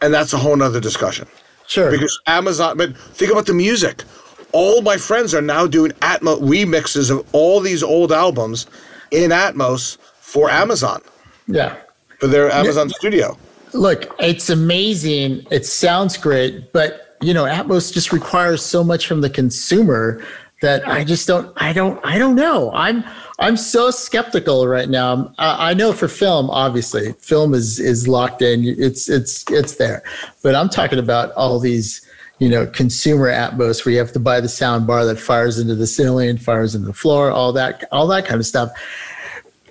And that's a whole nother discussion. Sure. Because Amazon, but think about the music. All my friends are now doing Atmos remixes of all these old albums in Atmos for Amazon. Yeah. For their Amazon yeah. studio. Look, it's amazing. It sounds great, but you know, Atmos just requires so much from the consumer that I just don't I don't I don't know. I'm I'm so skeptical right now. I, I know for film, obviously, film is is locked in. It's it's it's there, but I'm talking about all these you know consumer atmos where you have to buy the sound bar that fires into the ceiling, fires into the floor, all that all that kind of stuff.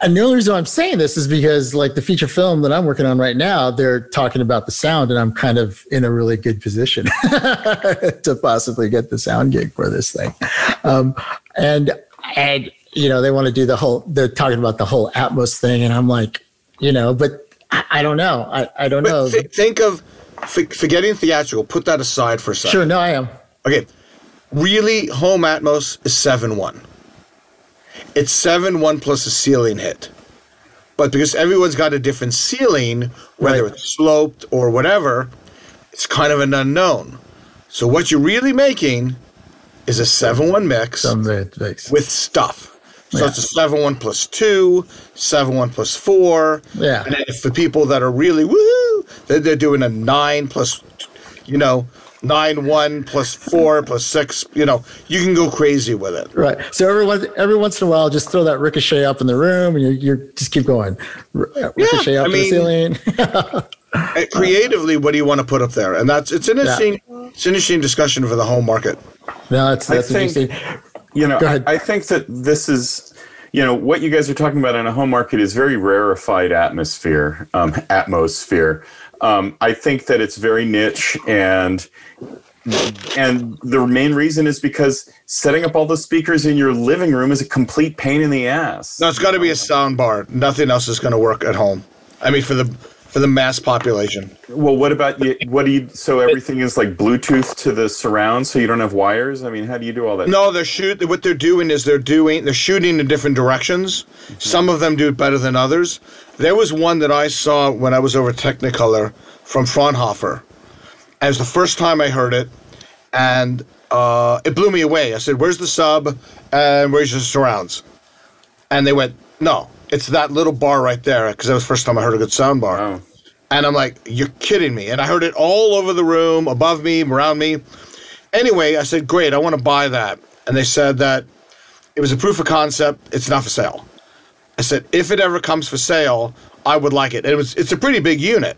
And the only reason I'm saying this is because, like the feature film that I'm working on right now, they're talking about the sound, and I'm kind of in a really good position to possibly get the sound gig for this thing. Um, and and you know, they want to do the whole, they're talking about the whole Atmos thing. And I'm like, you know, but I, I don't know. I, I don't but know. Th- think of, for, forgetting theatrical, put that aside for a second. Sure, no, I am. Okay, really, home Atmos is seven one. It's seven one plus a ceiling hit, but because everyone's got a different ceiling, whether Right. it's sloped or whatever, it's kind of an unknown. So what you're really making is a seven one mix mix. with stuff. So Yeah. it's a seven one plus two, seven one plus four. Yeah. And then if the people that are really woo, then they're doing a nine plus, you know, nine one plus four plus six. You know, you can go crazy with it. Right. So every once every once in a while, just throw that ricochet up in the room, and you you just keep going. R- uh, ricochet up I to the ceiling. Creatively, what do you want to put up there? And that's it's an interesting, it's an interesting discussion for the home market. no, that's I that's think- interesting. You know, I, I think that this is, you know, what you guys are talking about in a home market is very rarefied atmosphere, um, atmosphere. Um, I think that it's very niche, and and the main reason is because setting up all the speakers in your living room is a complete pain in the ass. No, it's got to be a sound bar. Nothing else is going to work at home. I mean, for the for the mass population. Well, what about you? What do you? So everything is like Bluetooth to the surround, so you don't have wires. I mean, how do you do all that? No, they're shoot. What they're doing is they're doing they're shooting in different directions. Some of them do it better than others. There was one that I saw when I was over Technicolor from Fraunhofer. And it was the first time I heard it, and uh, it blew me away. I said, "Where's the sub and where's your surrounds?" And they went, "No, it's that little bar right there." Because that was the first time I heard a good sound bar. Oh. And I'm like, you're kidding me. And I heard it all over the room, above me, around me. Anyway, I said, great, I want to buy that. And they said that it was a proof of concept, it's not for sale. I said, if it ever comes for sale, I would like it. And it was it's a pretty big unit.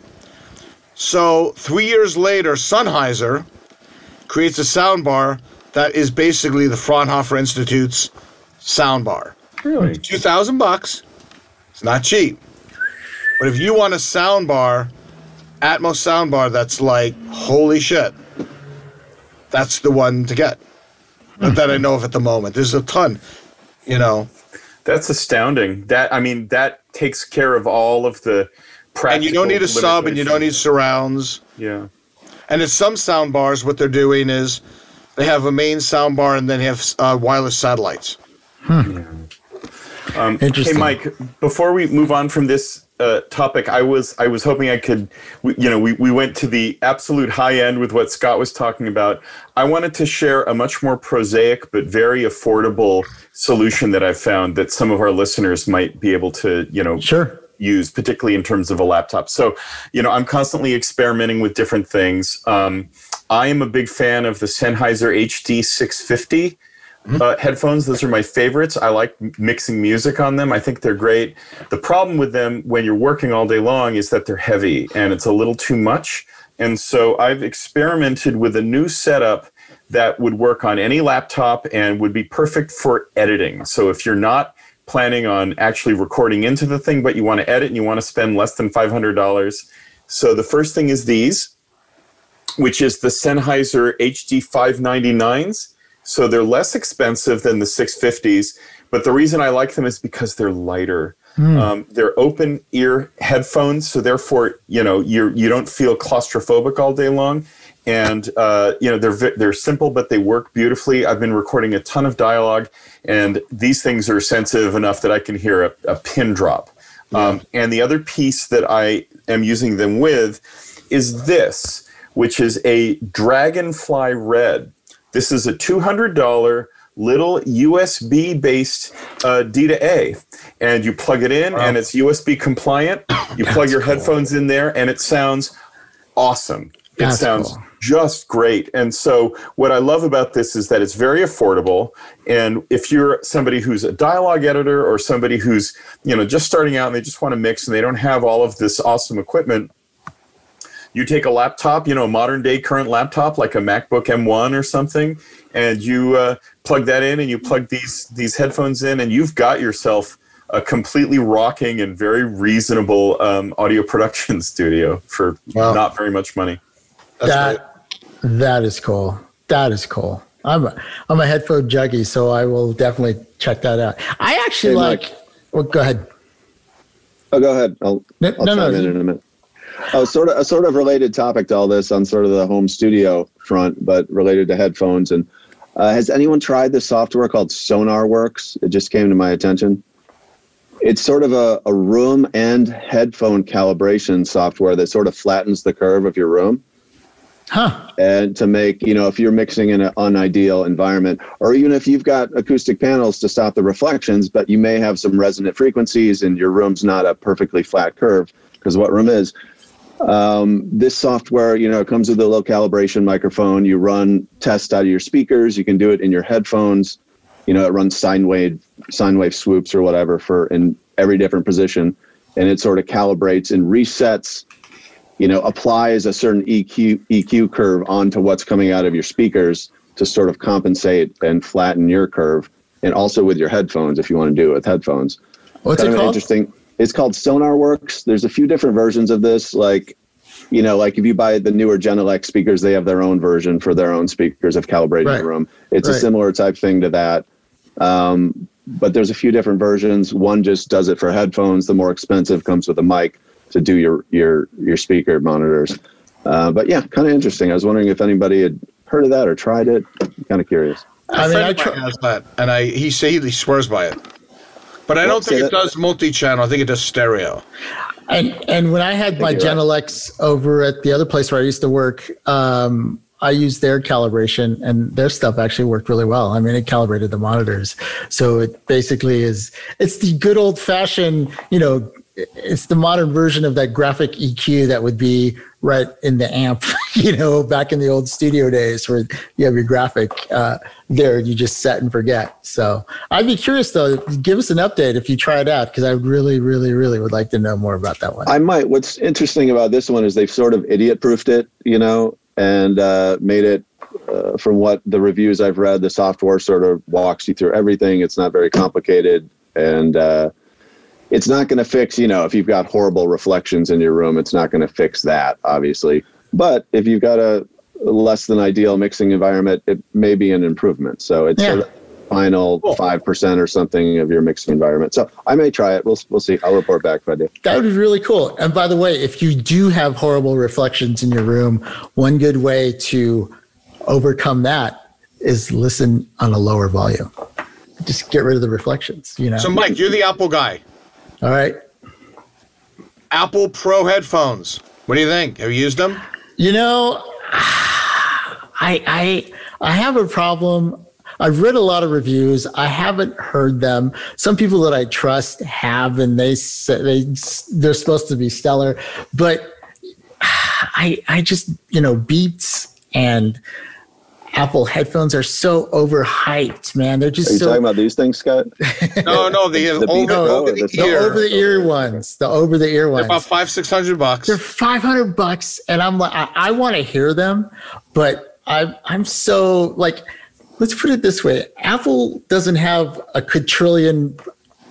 So three years later, Sennheiser creates a soundbar that is basically the Fraunhofer Institute's soundbar. Really? Two thousand bucks. It's not cheap. But if you want a sound bar, Atmos sound bar that's like holy shit, that's the one to get. Not that I know of at the moment. There's a ton, you know. That's astounding. That I mean, that takes care of all of the practical. And you don't need a sub and you don't need surrounds. Yeah. And in some sound bars, what they're doing is they have a main sound bar and then they have uh, wireless satellites. Um, Interesting. hey, Mike. Before we move on from this uh, topic, I was I was hoping I could. We, you know, we we went to the absolute high end with what Scott was talking about. I wanted to share a much more prosaic but very affordable solution that I've found that some of our listeners might be able to, you know, Sure. use, particularly in terms of a laptop. So, you know, I'm constantly experimenting with different things. Um, I am a big fan of the Sennheiser HD 650 uh, headphones. Those are my favorites. I like mixing music on them. I think they're great. The problem with them when you're working all day long is that they're heavy and it's a little too much. And so I've experimented with a new setup that would work on any laptop and would be perfect for editing. So if you're not planning on actually recording into the thing, but you want to edit and you want to spend less than $500. So the first thing is these, which is the Sennheiser HD 599s. So they're less expensive than the 650s, but the reason I like them is because they're lighter. Um, they're open ear headphones, so therefore, you know, you you don't feel claustrophobic all day long, and uh, you know they're they're simple, but they work beautifully. I've been recording a ton of dialogue, and these things are sensitive enough that I can hear a, a pin drop. Um, and the other piece that I am using them with is this, which is a Dragonfly Red. This is a $200 little USB based uh, D to A. And you plug it in, and it's USB compliant. You plug your headphones in there, and it sounds awesome. It That's sounds cool. just great. And so, what I love about this is that it's very affordable. And if you're somebody who's a dialogue editor or somebody who's, you know, just starting out and they just want to mix and they don't have all of this awesome equipment, you take a laptop, you know, a modern day current laptop like a MacBook M1 or something, and you uh, plug that in and you plug these these headphones in, and you've got yourself a completely rocking and very reasonable um, audio production studio for Wow. not very much money. That's that that is cool. That is cool. I'm a, I'm a headphone juggie, so I will definitely check that out. I actually Hey, like. Mike. Well, go ahead. Oh, go ahead. I'll, No, I'll no, chime no. in in a minute. Oh, sort of a sort of related topic to all this on sort of the home studio front, but related to headphones. And uh, has anyone tried the software called SonarWorks? It just came to my attention. It's sort of a, a room and headphone calibration software that sort of flattens the curve of your room. Huh. and to make you know if you're mixing in an unideal environment or even if you've got acoustic panels to stop the reflections but you may have some resonant frequencies and your room's not a perfectly flat curve because what room is um, this software you know it comes with a low calibration microphone you run tests out of your speakers you can do it in your headphones you know it runs sine wave sine wave swoops or whatever for in every different position and it sort of calibrates and resets you know, applies a certain EQ EQ curve onto what's coming out of your speakers to sort of compensate and flatten your curve, and also with your headphones if you want to do it with headphones. What's kind it called? interesting. It's called SonarWorks. There's a few different versions of this. Like, you know, like if you buy the newer Genelec speakers, they have their own version for their own speakers of calibrating Right. the room. It's Right. a similar type thing to that. Um, but there's a few different versions. One just does it for headphones. The more expensive comes with a mic to do your your your speaker monitors. Uh, but yeah, kind of interesting. I was wondering if anybody had heard of that or tried it. Kind of curious. I A mean, I friend try. has that, and I he say he swears by it. But I don't think it that- does multi-channel. I think it does stereo. And and when I had my you're right. Genelecs over at the other place where I used to work, um, I used their calibration, and their stuff actually worked really well. I mean, it calibrated the monitors, so it basically is. It's the good old fashioned, you know, it's the modern version of that graphic EQ that would be right in the amp, you know, back in the old studio days where you have your graphic uh, there, you just set and forget. So I'd be curious though, give us an update if you try it out because I really, really, really would like to know more about that one. I might. What's interesting about this one is they've sort of idiot proofed it, you know, and uh, made it. Uh, from what the reviews I've read, the software sort of walks you through everything. It's not very complicated, and uh, it's not going to fix. You know, if you've got horrible reflections in your room, it's not going to fix that, obviously. But if you've got a less than ideal mixing environment, it may be an improvement. So it's Yeah. sort of final Cool. five percent or something of your mixing environment. So I may try it. We'll we'll see. I'll report back if I do. That would be really cool. And by the way, if you do have horrible reflections in your room, one good way to overcome that is listen on a lower volume. Just get rid of the reflections, you know. So, Mike, you're the Apple guy. All right. Apple Pro headphones. What do you think? Have you used them? You know, I I I have a problem. I've read a lot of reviews. I haven't heard them. Some people that I trust have, and they say they they're supposed to be stellar, but I I just you know Beats and Apple headphones are so overhyped, man. They're just. Are you so talking about these things, Scott? No, no, the, The over, Pro over or the, the- the ear. over the ear ones, the over the ear ones. They're ones. about five, six hundred bucks. They're five hundred bucks, and I'm like, I, I want to hear them, but I'm I'm so like, let's put it this way: Apple doesn't have a quadrillion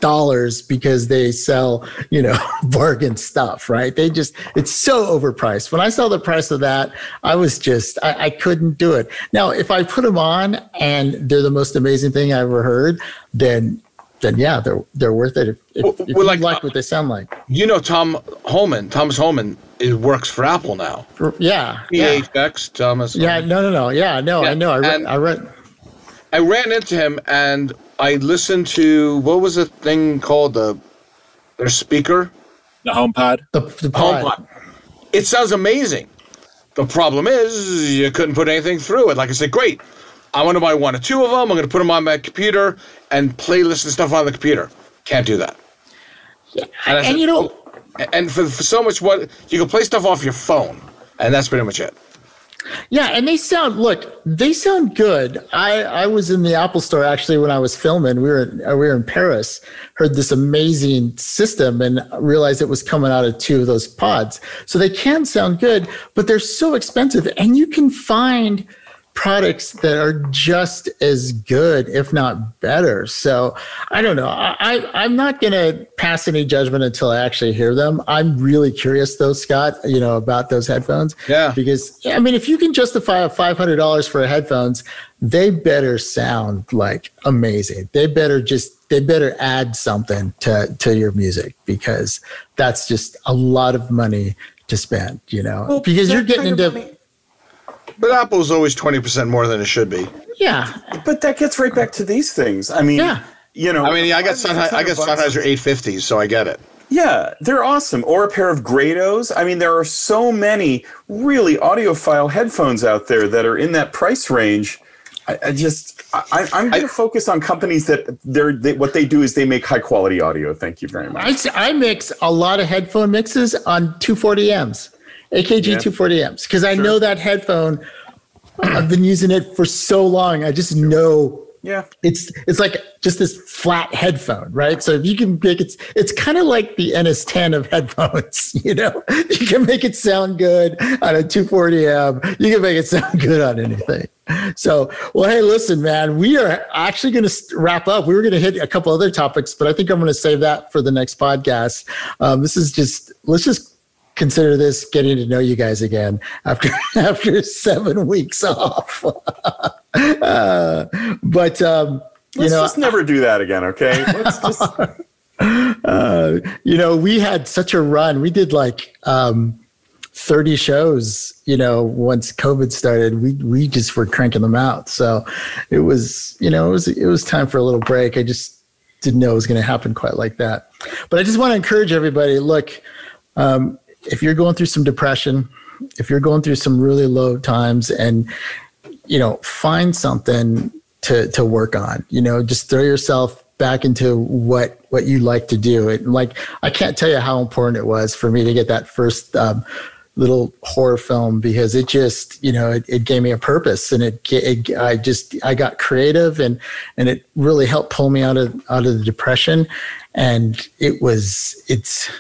dollars because they sell you know bargain stuff, right? They just it's so overpriced. When I saw the price of that, I was just I, I couldn't do it. Now, if I put them on and they're the most amazing thing I ever heard, then. Then yeah, they're they're worth it if, if, Well, if well, you like- like what they sound like. You know, Tom Holman, Thomas Holman, it works for Apple now. Yeah, yeah. THX, Thomas. Yeah, Holman. no, no, no. Yeah, no, Yeah, I know. I read. I read. I ran into him and I listened to what was the thing called the their speaker The HomePod. The, the pod. HomePod. It sounds amazing. The problem is you couldn't put anything through it. Like I said, great. I want to buy one or two of them. I'm going to put them on my computer and playlist and stuff on the computer. Can't do that. Yeah, And and said, you know, "Oh." and for, for so much what you can play stuff off your phone, and that's pretty much it. Yeah, and they sound. Look, they sound good. I I was in the Apple Store actually when I was filming. We were in, uh, we were in Paris. Heard this amazing system and realized it was coming out of two of those pods. So they can sound good, but they're so expensive, and you can find products that are just as good, if not better. So I don't know. I, I I'm not gonna pass any judgment until I actually hear them. I'm really curious though, Scott. You know about those headphones. Yeah. Because I mean, if you can justify a five hundred dollars for headphones, they better sound like amazing. They better just they better add something to to your music because that's just a lot of money to spend, you know, Well, because you're getting into money- But Apple's always twenty percent more than it should be. yeah, But that gets right back to these things. I mean, Yeah. you know, I mean, yeah, I got Sennheiser, I got 600 bucks. Sennheiser eight fifties, so I get it. Yeah, they're awesome. Or a pair of Grados. I mean, there are so many really audiophile headphones out there that are in that price range. I, I just, I, I'm going to focus on companies that they're they, what they do is they make high quality audio. Thank you very much. I mix a lot of headphone mixes on 240Ms, AKG 240Ms, because I know that headphone. I've been using it for so long. I just know yeah, it's it's like just this flat headphone, right? So if you can make it, it's kind of like the NS10 of headphones. You know, you can make it sound good on a 240M. You can make it sound good on anything. So, well, hey, listen, man, we are actually going to wrap up. We were going to hit a couple other topics, but I think I'm going to save that for the next podcast. Um, this is just let's just consider this getting to know you guys again after after seven weeks off. uh, but um, let's know, just never do that again, okay? Let's just, uh, you know, we had such a run. We did like um, 30 shows, you know, once COVID started. We we just were cranking them out. So it was, you know, it was it was time for a little break. I just didn't know it was going to happen quite like that. But I just want to encourage everybody, look, um, if you're going through some depression, if you're going through some really low times and you know, find something to to work on. You know, just throw yourself back into what what you like to do. It like I can't tell you how important it was for me to get that first um, little horror film because it just you know it, it gave me a purpose and it, it I just I got creative and and it really helped pull me out of out of the depression and it was it's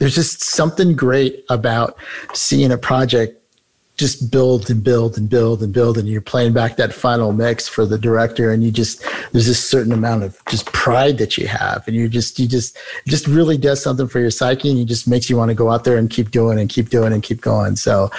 there's just something great about seeing a project just build and build and build and build and you're playing back that final mix for the director and you just there's this certain amount of just pride that you have and you just you just just really does something for your psyche and it just makes you want to go out there and keep doing and keep doing and keep going. So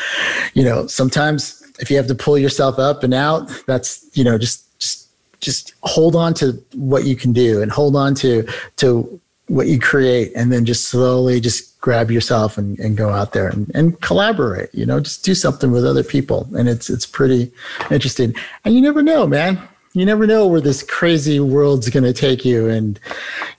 you know sometimes if you have to pull yourself up and out that's you know just just just hold on to what you can do and hold on to to what you create and then just slowly just grab yourself and, and go out there and, and collaborate you know just do something with other people. And it's it's pretty interesting. And you never know man. You never know where this crazy world's going to take you. And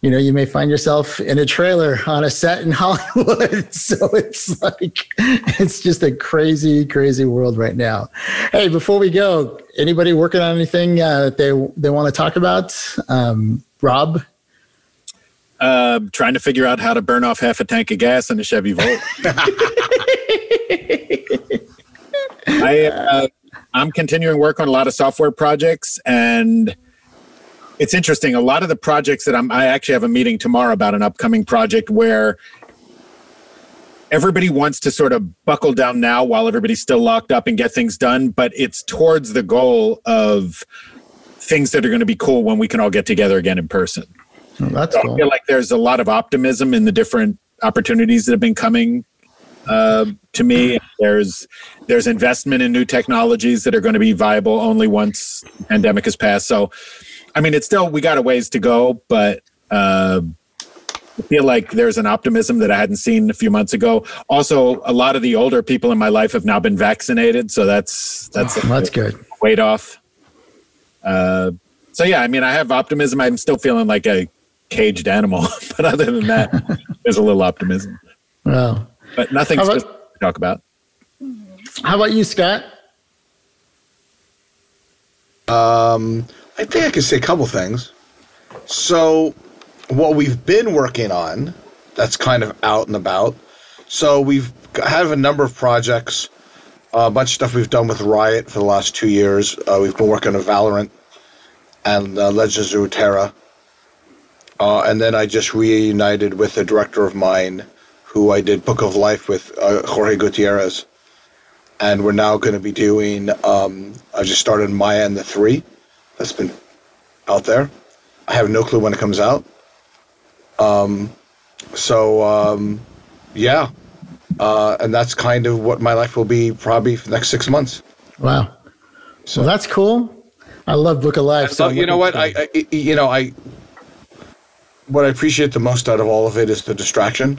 you know you may find yourself in a trailer on a set in hollywood. So it's like it's just a crazy crazy world right now. Hey before we go anybody working on anything uh, that they they want to talk about? Um, rob Uh, trying to figure out how to burn off half a tank of gas in a Chevy Volt. I, uh, I'm continuing work on a lot of software projects, and it's interesting. A lot of the projects that I'm, I actually have a meeting tomorrow about an upcoming project where everybody wants to sort of buckle down now while everybody's still locked up and get things done, but it's towards the goal of things that are going to be cool when we can all get together again in person. Oh, that's So I feel like there's a lot of optimism in the different opportunities that have been coming uh, to me. There's there's investment in new technologies that are going to be viable only once the pandemic has passed. So, I mean, it's still we got a ways to go, but uh, I feel like there's an optimism that I hadn't seen a few months ago. Also, a lot of the older people in my life have now been vaccinated, so that's that's that's good weight off. Uh, so yeah, I mean, I have optimism. I'm still feeling like a caged animal, but other than that, there's a little optimism. well But nothing about- to talk about. how about you scott Um, I think I can say a couple things. So, what we've been working on, that's kind of out and about. So we've g- have a number of projects, a bunch of stuff we've done with Riot for the last two years. Uh, we've been working on Valorant and uh, Legends of Runeterra. Uh, and then I just reunited with a director of mine who I did Book of Life with, uh, Jorge Gutierrez. And we're now going to be doing, um, I just started Maya and the Three. That's been out there. I have no clue when it comes out. Um, so, um, yeah. Uh, and that's kind of what my life will be probably for the next six months. Wow. So that's cool. I love Book of Life. So you know what? I, I you know I what I appreciate the most out of all of it is the distraction.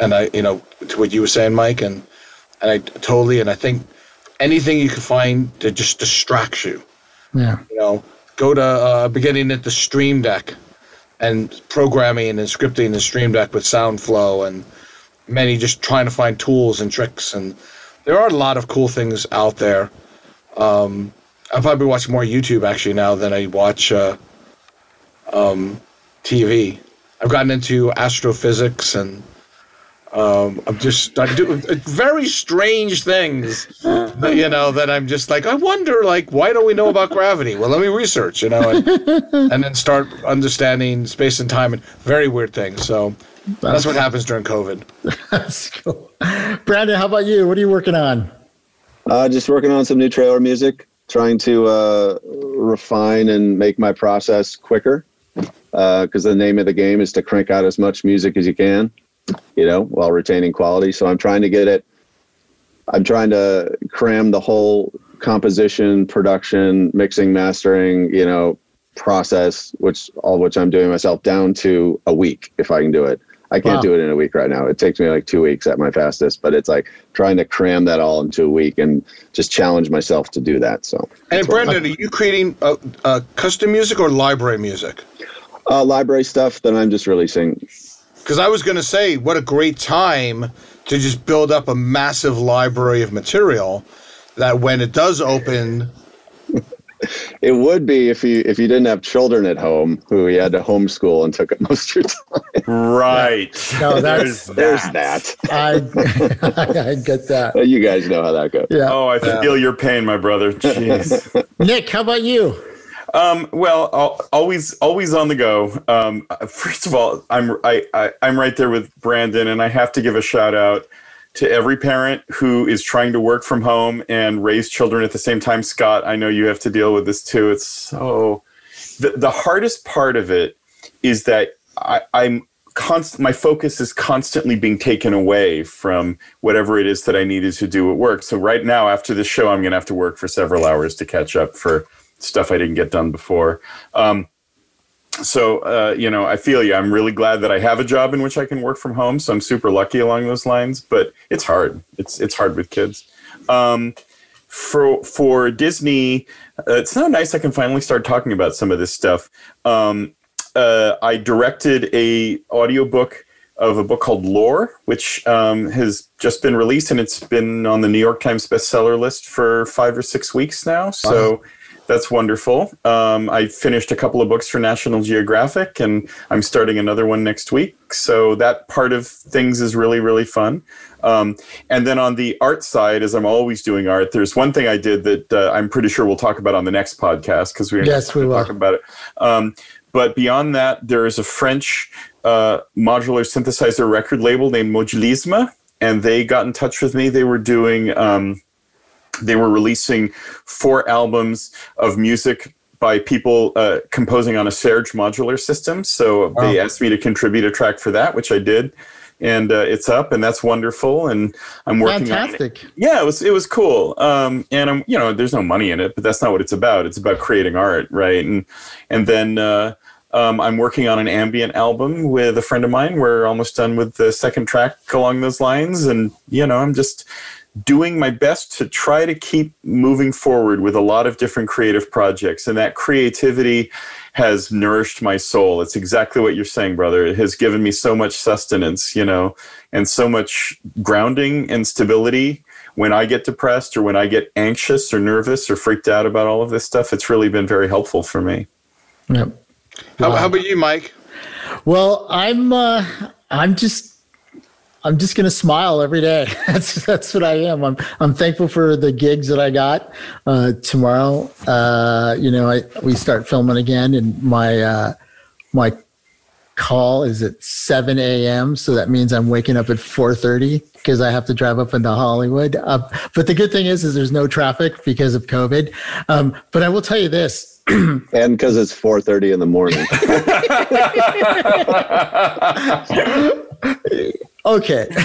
and I, you know, to what you were saying, Mike, and and I totally, and I think anything you can find that just distracts you. Yeah. You know, go to uh, beginning at the Stream Deck and programming and scripting the Stream Deck with SoundFlow and many just trying to find tools and tricks. And there are a lot of cool things out there. Um, I probably watch more YouTube actually now than I watch uh, um, TV. I've gotten into astrophysics and um, I'm just I do very strange things, that, you know. That I'm just like I wonder, like why don't we know about gravity? Well, let me research, you know, and, and then start understanding space and time and very weird things. So that's what happens during COVID. That's cool. Brandon, how about you? What are you working on? Uh, just working on some new trailer music, trying to uh, refine and make my process quicker. Because the name of the game is to crank out as much music as you can, you know, while retaining quality. So I'm trying to get it. I'm trying to cram the whole composition, production, mixing, mastering, you know, process, which all which I'm doing myself down to a week if I can do it. I can't Wow. do it in a week right now. It takes me like two weeks at my fastest, but it's like trying to cram that all into a week and just challenge myself to do that. So, And Brandon, are you creating uh, uh, custom music or library music? Uh, library stuff that I'm just releasing. Because I was going to say, what a great time to just build up a massive library of material that when it does open, It would be if you if you didn't have children at home who you had to homeschool and took up most of your time. Right. No, that's- There's that. I, I get that. You guys know how that goes. Yeah. Oh, I feel your pain, my brother. Jeez. Nick, how about you? Um, well, al- always, always on the go. Um, first of all, I'm I, I, I'm right there with Brandon, and I have to give a shout out to every parent who is trying to work from home and raise children at the same time. Scott, I know you have to deal with this too. It's so the the hardest part of it is that I, I'm Const- My focus is constantly being taken away from whatever it is that I needed to do at work. So right now, after this show, I'm going to have to work for several hours to catch up for stuff I didn't get done before. Um, so uh, you know, I feel you. I'm really glad that I have a job in which I can work from home. So I'm super lucky along those lines. But it's hard. It's it's hard with kids. Um, for for Disney, uh, it's now nice I can finally start talking about some of this stuff. Um, uh, I directed a audiobook of a book called Lore, which um, has just been released and it's been on the New York Times bestseller list for five or six weeks now. So that's wonderful. Um, I finished a couple of books for National Geographic and I'm starting another one next week. So that part of things is really, really fun. Um, and then on the art side, as I'm always doing art, there's one thing I did that uh, I'm pretty sure we'll talk about on the next podcast because we're Yes, we will. talk about it. Um, but beyond that, there is a French uh, modular synthesizer record label named Modulisme, and they got in touch with me. They were doing, um, they were releasing four albums of music by people uh, composing on a Serge modular system. So they asked me to contribute a track for that, which I did. And uh, it's up, and that's wonderful. And I'm working on it Fantastic. yeah, it was it was cool. Um, and I'm you know, there's no money in it, but that's not what it's about. It's about creating art, right? And and then uh, um, I'm working on an ambient album with a friend of mine. We're almost done with the second track along those lines, and you know, I'm just doing my best to try to keep moving forward with a lot of different creative projects. And that creativity has nourished my soul. It's exactly what you're saying brother. It has given me so much sustenance you know and so much grounding and stability. When i get depressed or when i get anxious or nervous or freaked out about all of this stuff it's really been very helpful for me. Yep. how, how about you, Mike? Well, I'm uh, I'm just I'm just gonna smile every day. That's that's what I am. I'm I'm thankful for the gigs that I got. Uh, tomorrow, uh, you know, I we start filming again, and my uh, my call is at 7 a.m. So that means I'm waking up at 4:30 because I have to drive up into Hollywood. Uh, but the good thing is, is there's no traffic because of COVID. Um, but I will tell you this. And because it's 4:30 in the morning. Okay.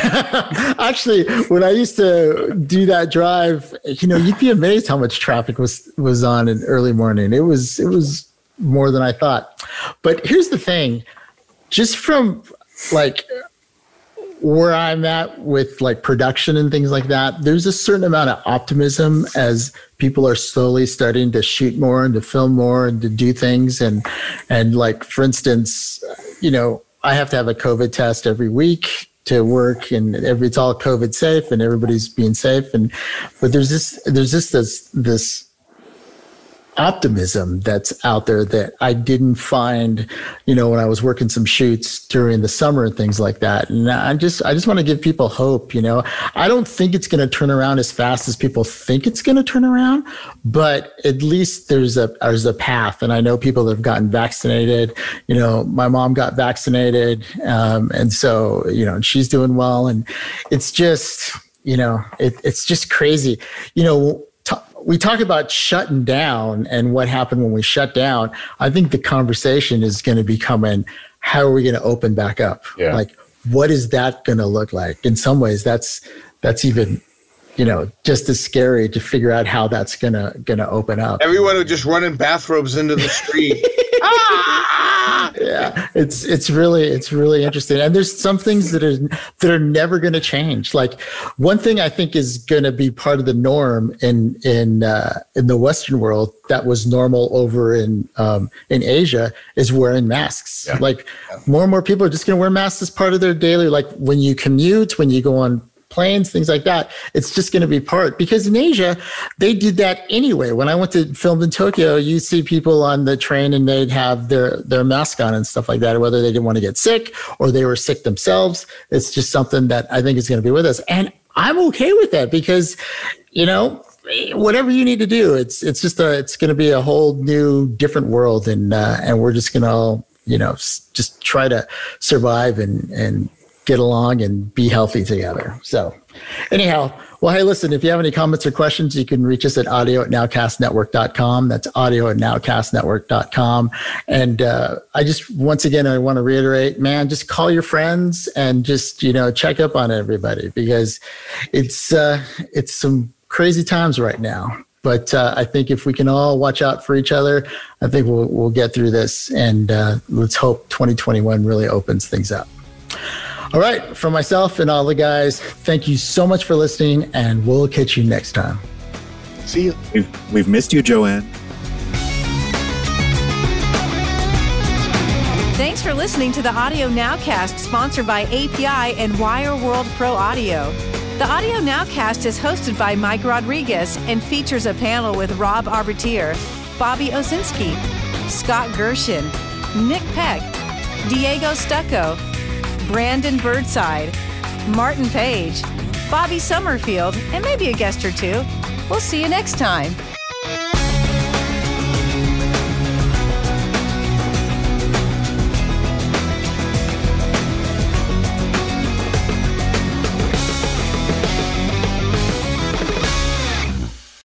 Actually, when I used to do that drive, you know, you'd be amazed how much traffic was was on in early morning. It was it was more than I thought. But here's the thing. Just from like where I'm at with like production and things like that, there's a certain amount of optimism as people are slowly starting to shoot more and to film more and to do things. And, and like, for instance, you know, I have to have a COVID test every week to work and every, it's all COVID safe and everybody's being safe. And, but there's this, there's just this, this, optimism that's out there that I didn't find, you know, when I was working some shoots during the summer and things like that. And I just, I just want to give people hope, you know, I don't think it's going to turn around as fast as people think it's going to turn around, but at least there's a, there's a path. And I know people that have gotten vaccinated, you know, my mom got vaccinated. Um, and so, you know, she's doing well and it's just, you know, it, it's just crazy. You know, we talk about shutting down and what happened when we shut down. I think the conversation is going to be coming. How are we going to open back up? Yeah. Like, what is that going to look like? In some ways, that's that's even you know just as scary to figure out how that's gonna gonna open up. Everyone would just run in bathrobes into the street. yeah. It's it's really it's really interesting. And there's some things that are that are never going to change. Like one thing i think is going to be part of the norm in in uh, in the western world that was normal over in um, in asia is wearing masks. Yeah. like more and more people are just going to wear masks as part of their daily like when you commute when you go on planes, things like that. It's just going to be part because in Asia, they did that anyway. When I went to film in Tokyo, you see people on the train and they'd have their, their mask on and stuff like that, whether they didn't want to get sick or they were sick themselves. It's just something that I think is going to be with us. And I'm okay with that because, you know, whatever you need to do, it's, it's just a, it's going to be a whole new, different world. And, uh, and we're just going to, all, you know, just try to survive and, and, get along and be healthy together. So, anyhow, well, hey, listen, if you have any comments or questions, you can reach us at audio at nowcastnetwork.com. That's audio at nowcastnetwork.com. And uh, I just, once again, I want to reiterate, man, just call your friends and just, you know, check up on everybody because it's, uh, it's some crazy times right now. But uh, I think if we can all watch out for each other, I think we'll, we'll get through this. And uh, let's hope 2021 really opens things up. All right, for myself and all the guys, thank you so much for listening, and we'll catch you next time. See you. We've, we've missed you, Joanne. Thanks for listening to the Audio Nowcast sponsored by API and Wire World Pro Audio. The Audio Nowcast is hosted by Mike Rodriguez and features a panel with Rob Arbittier, Bobby Owsinski, Scott Gershin, Nick Peck, Diego Stocco, Brandon Birdside, Martin Page, Bobby Summerfield, and maybe a guest or two. We'll see you next time.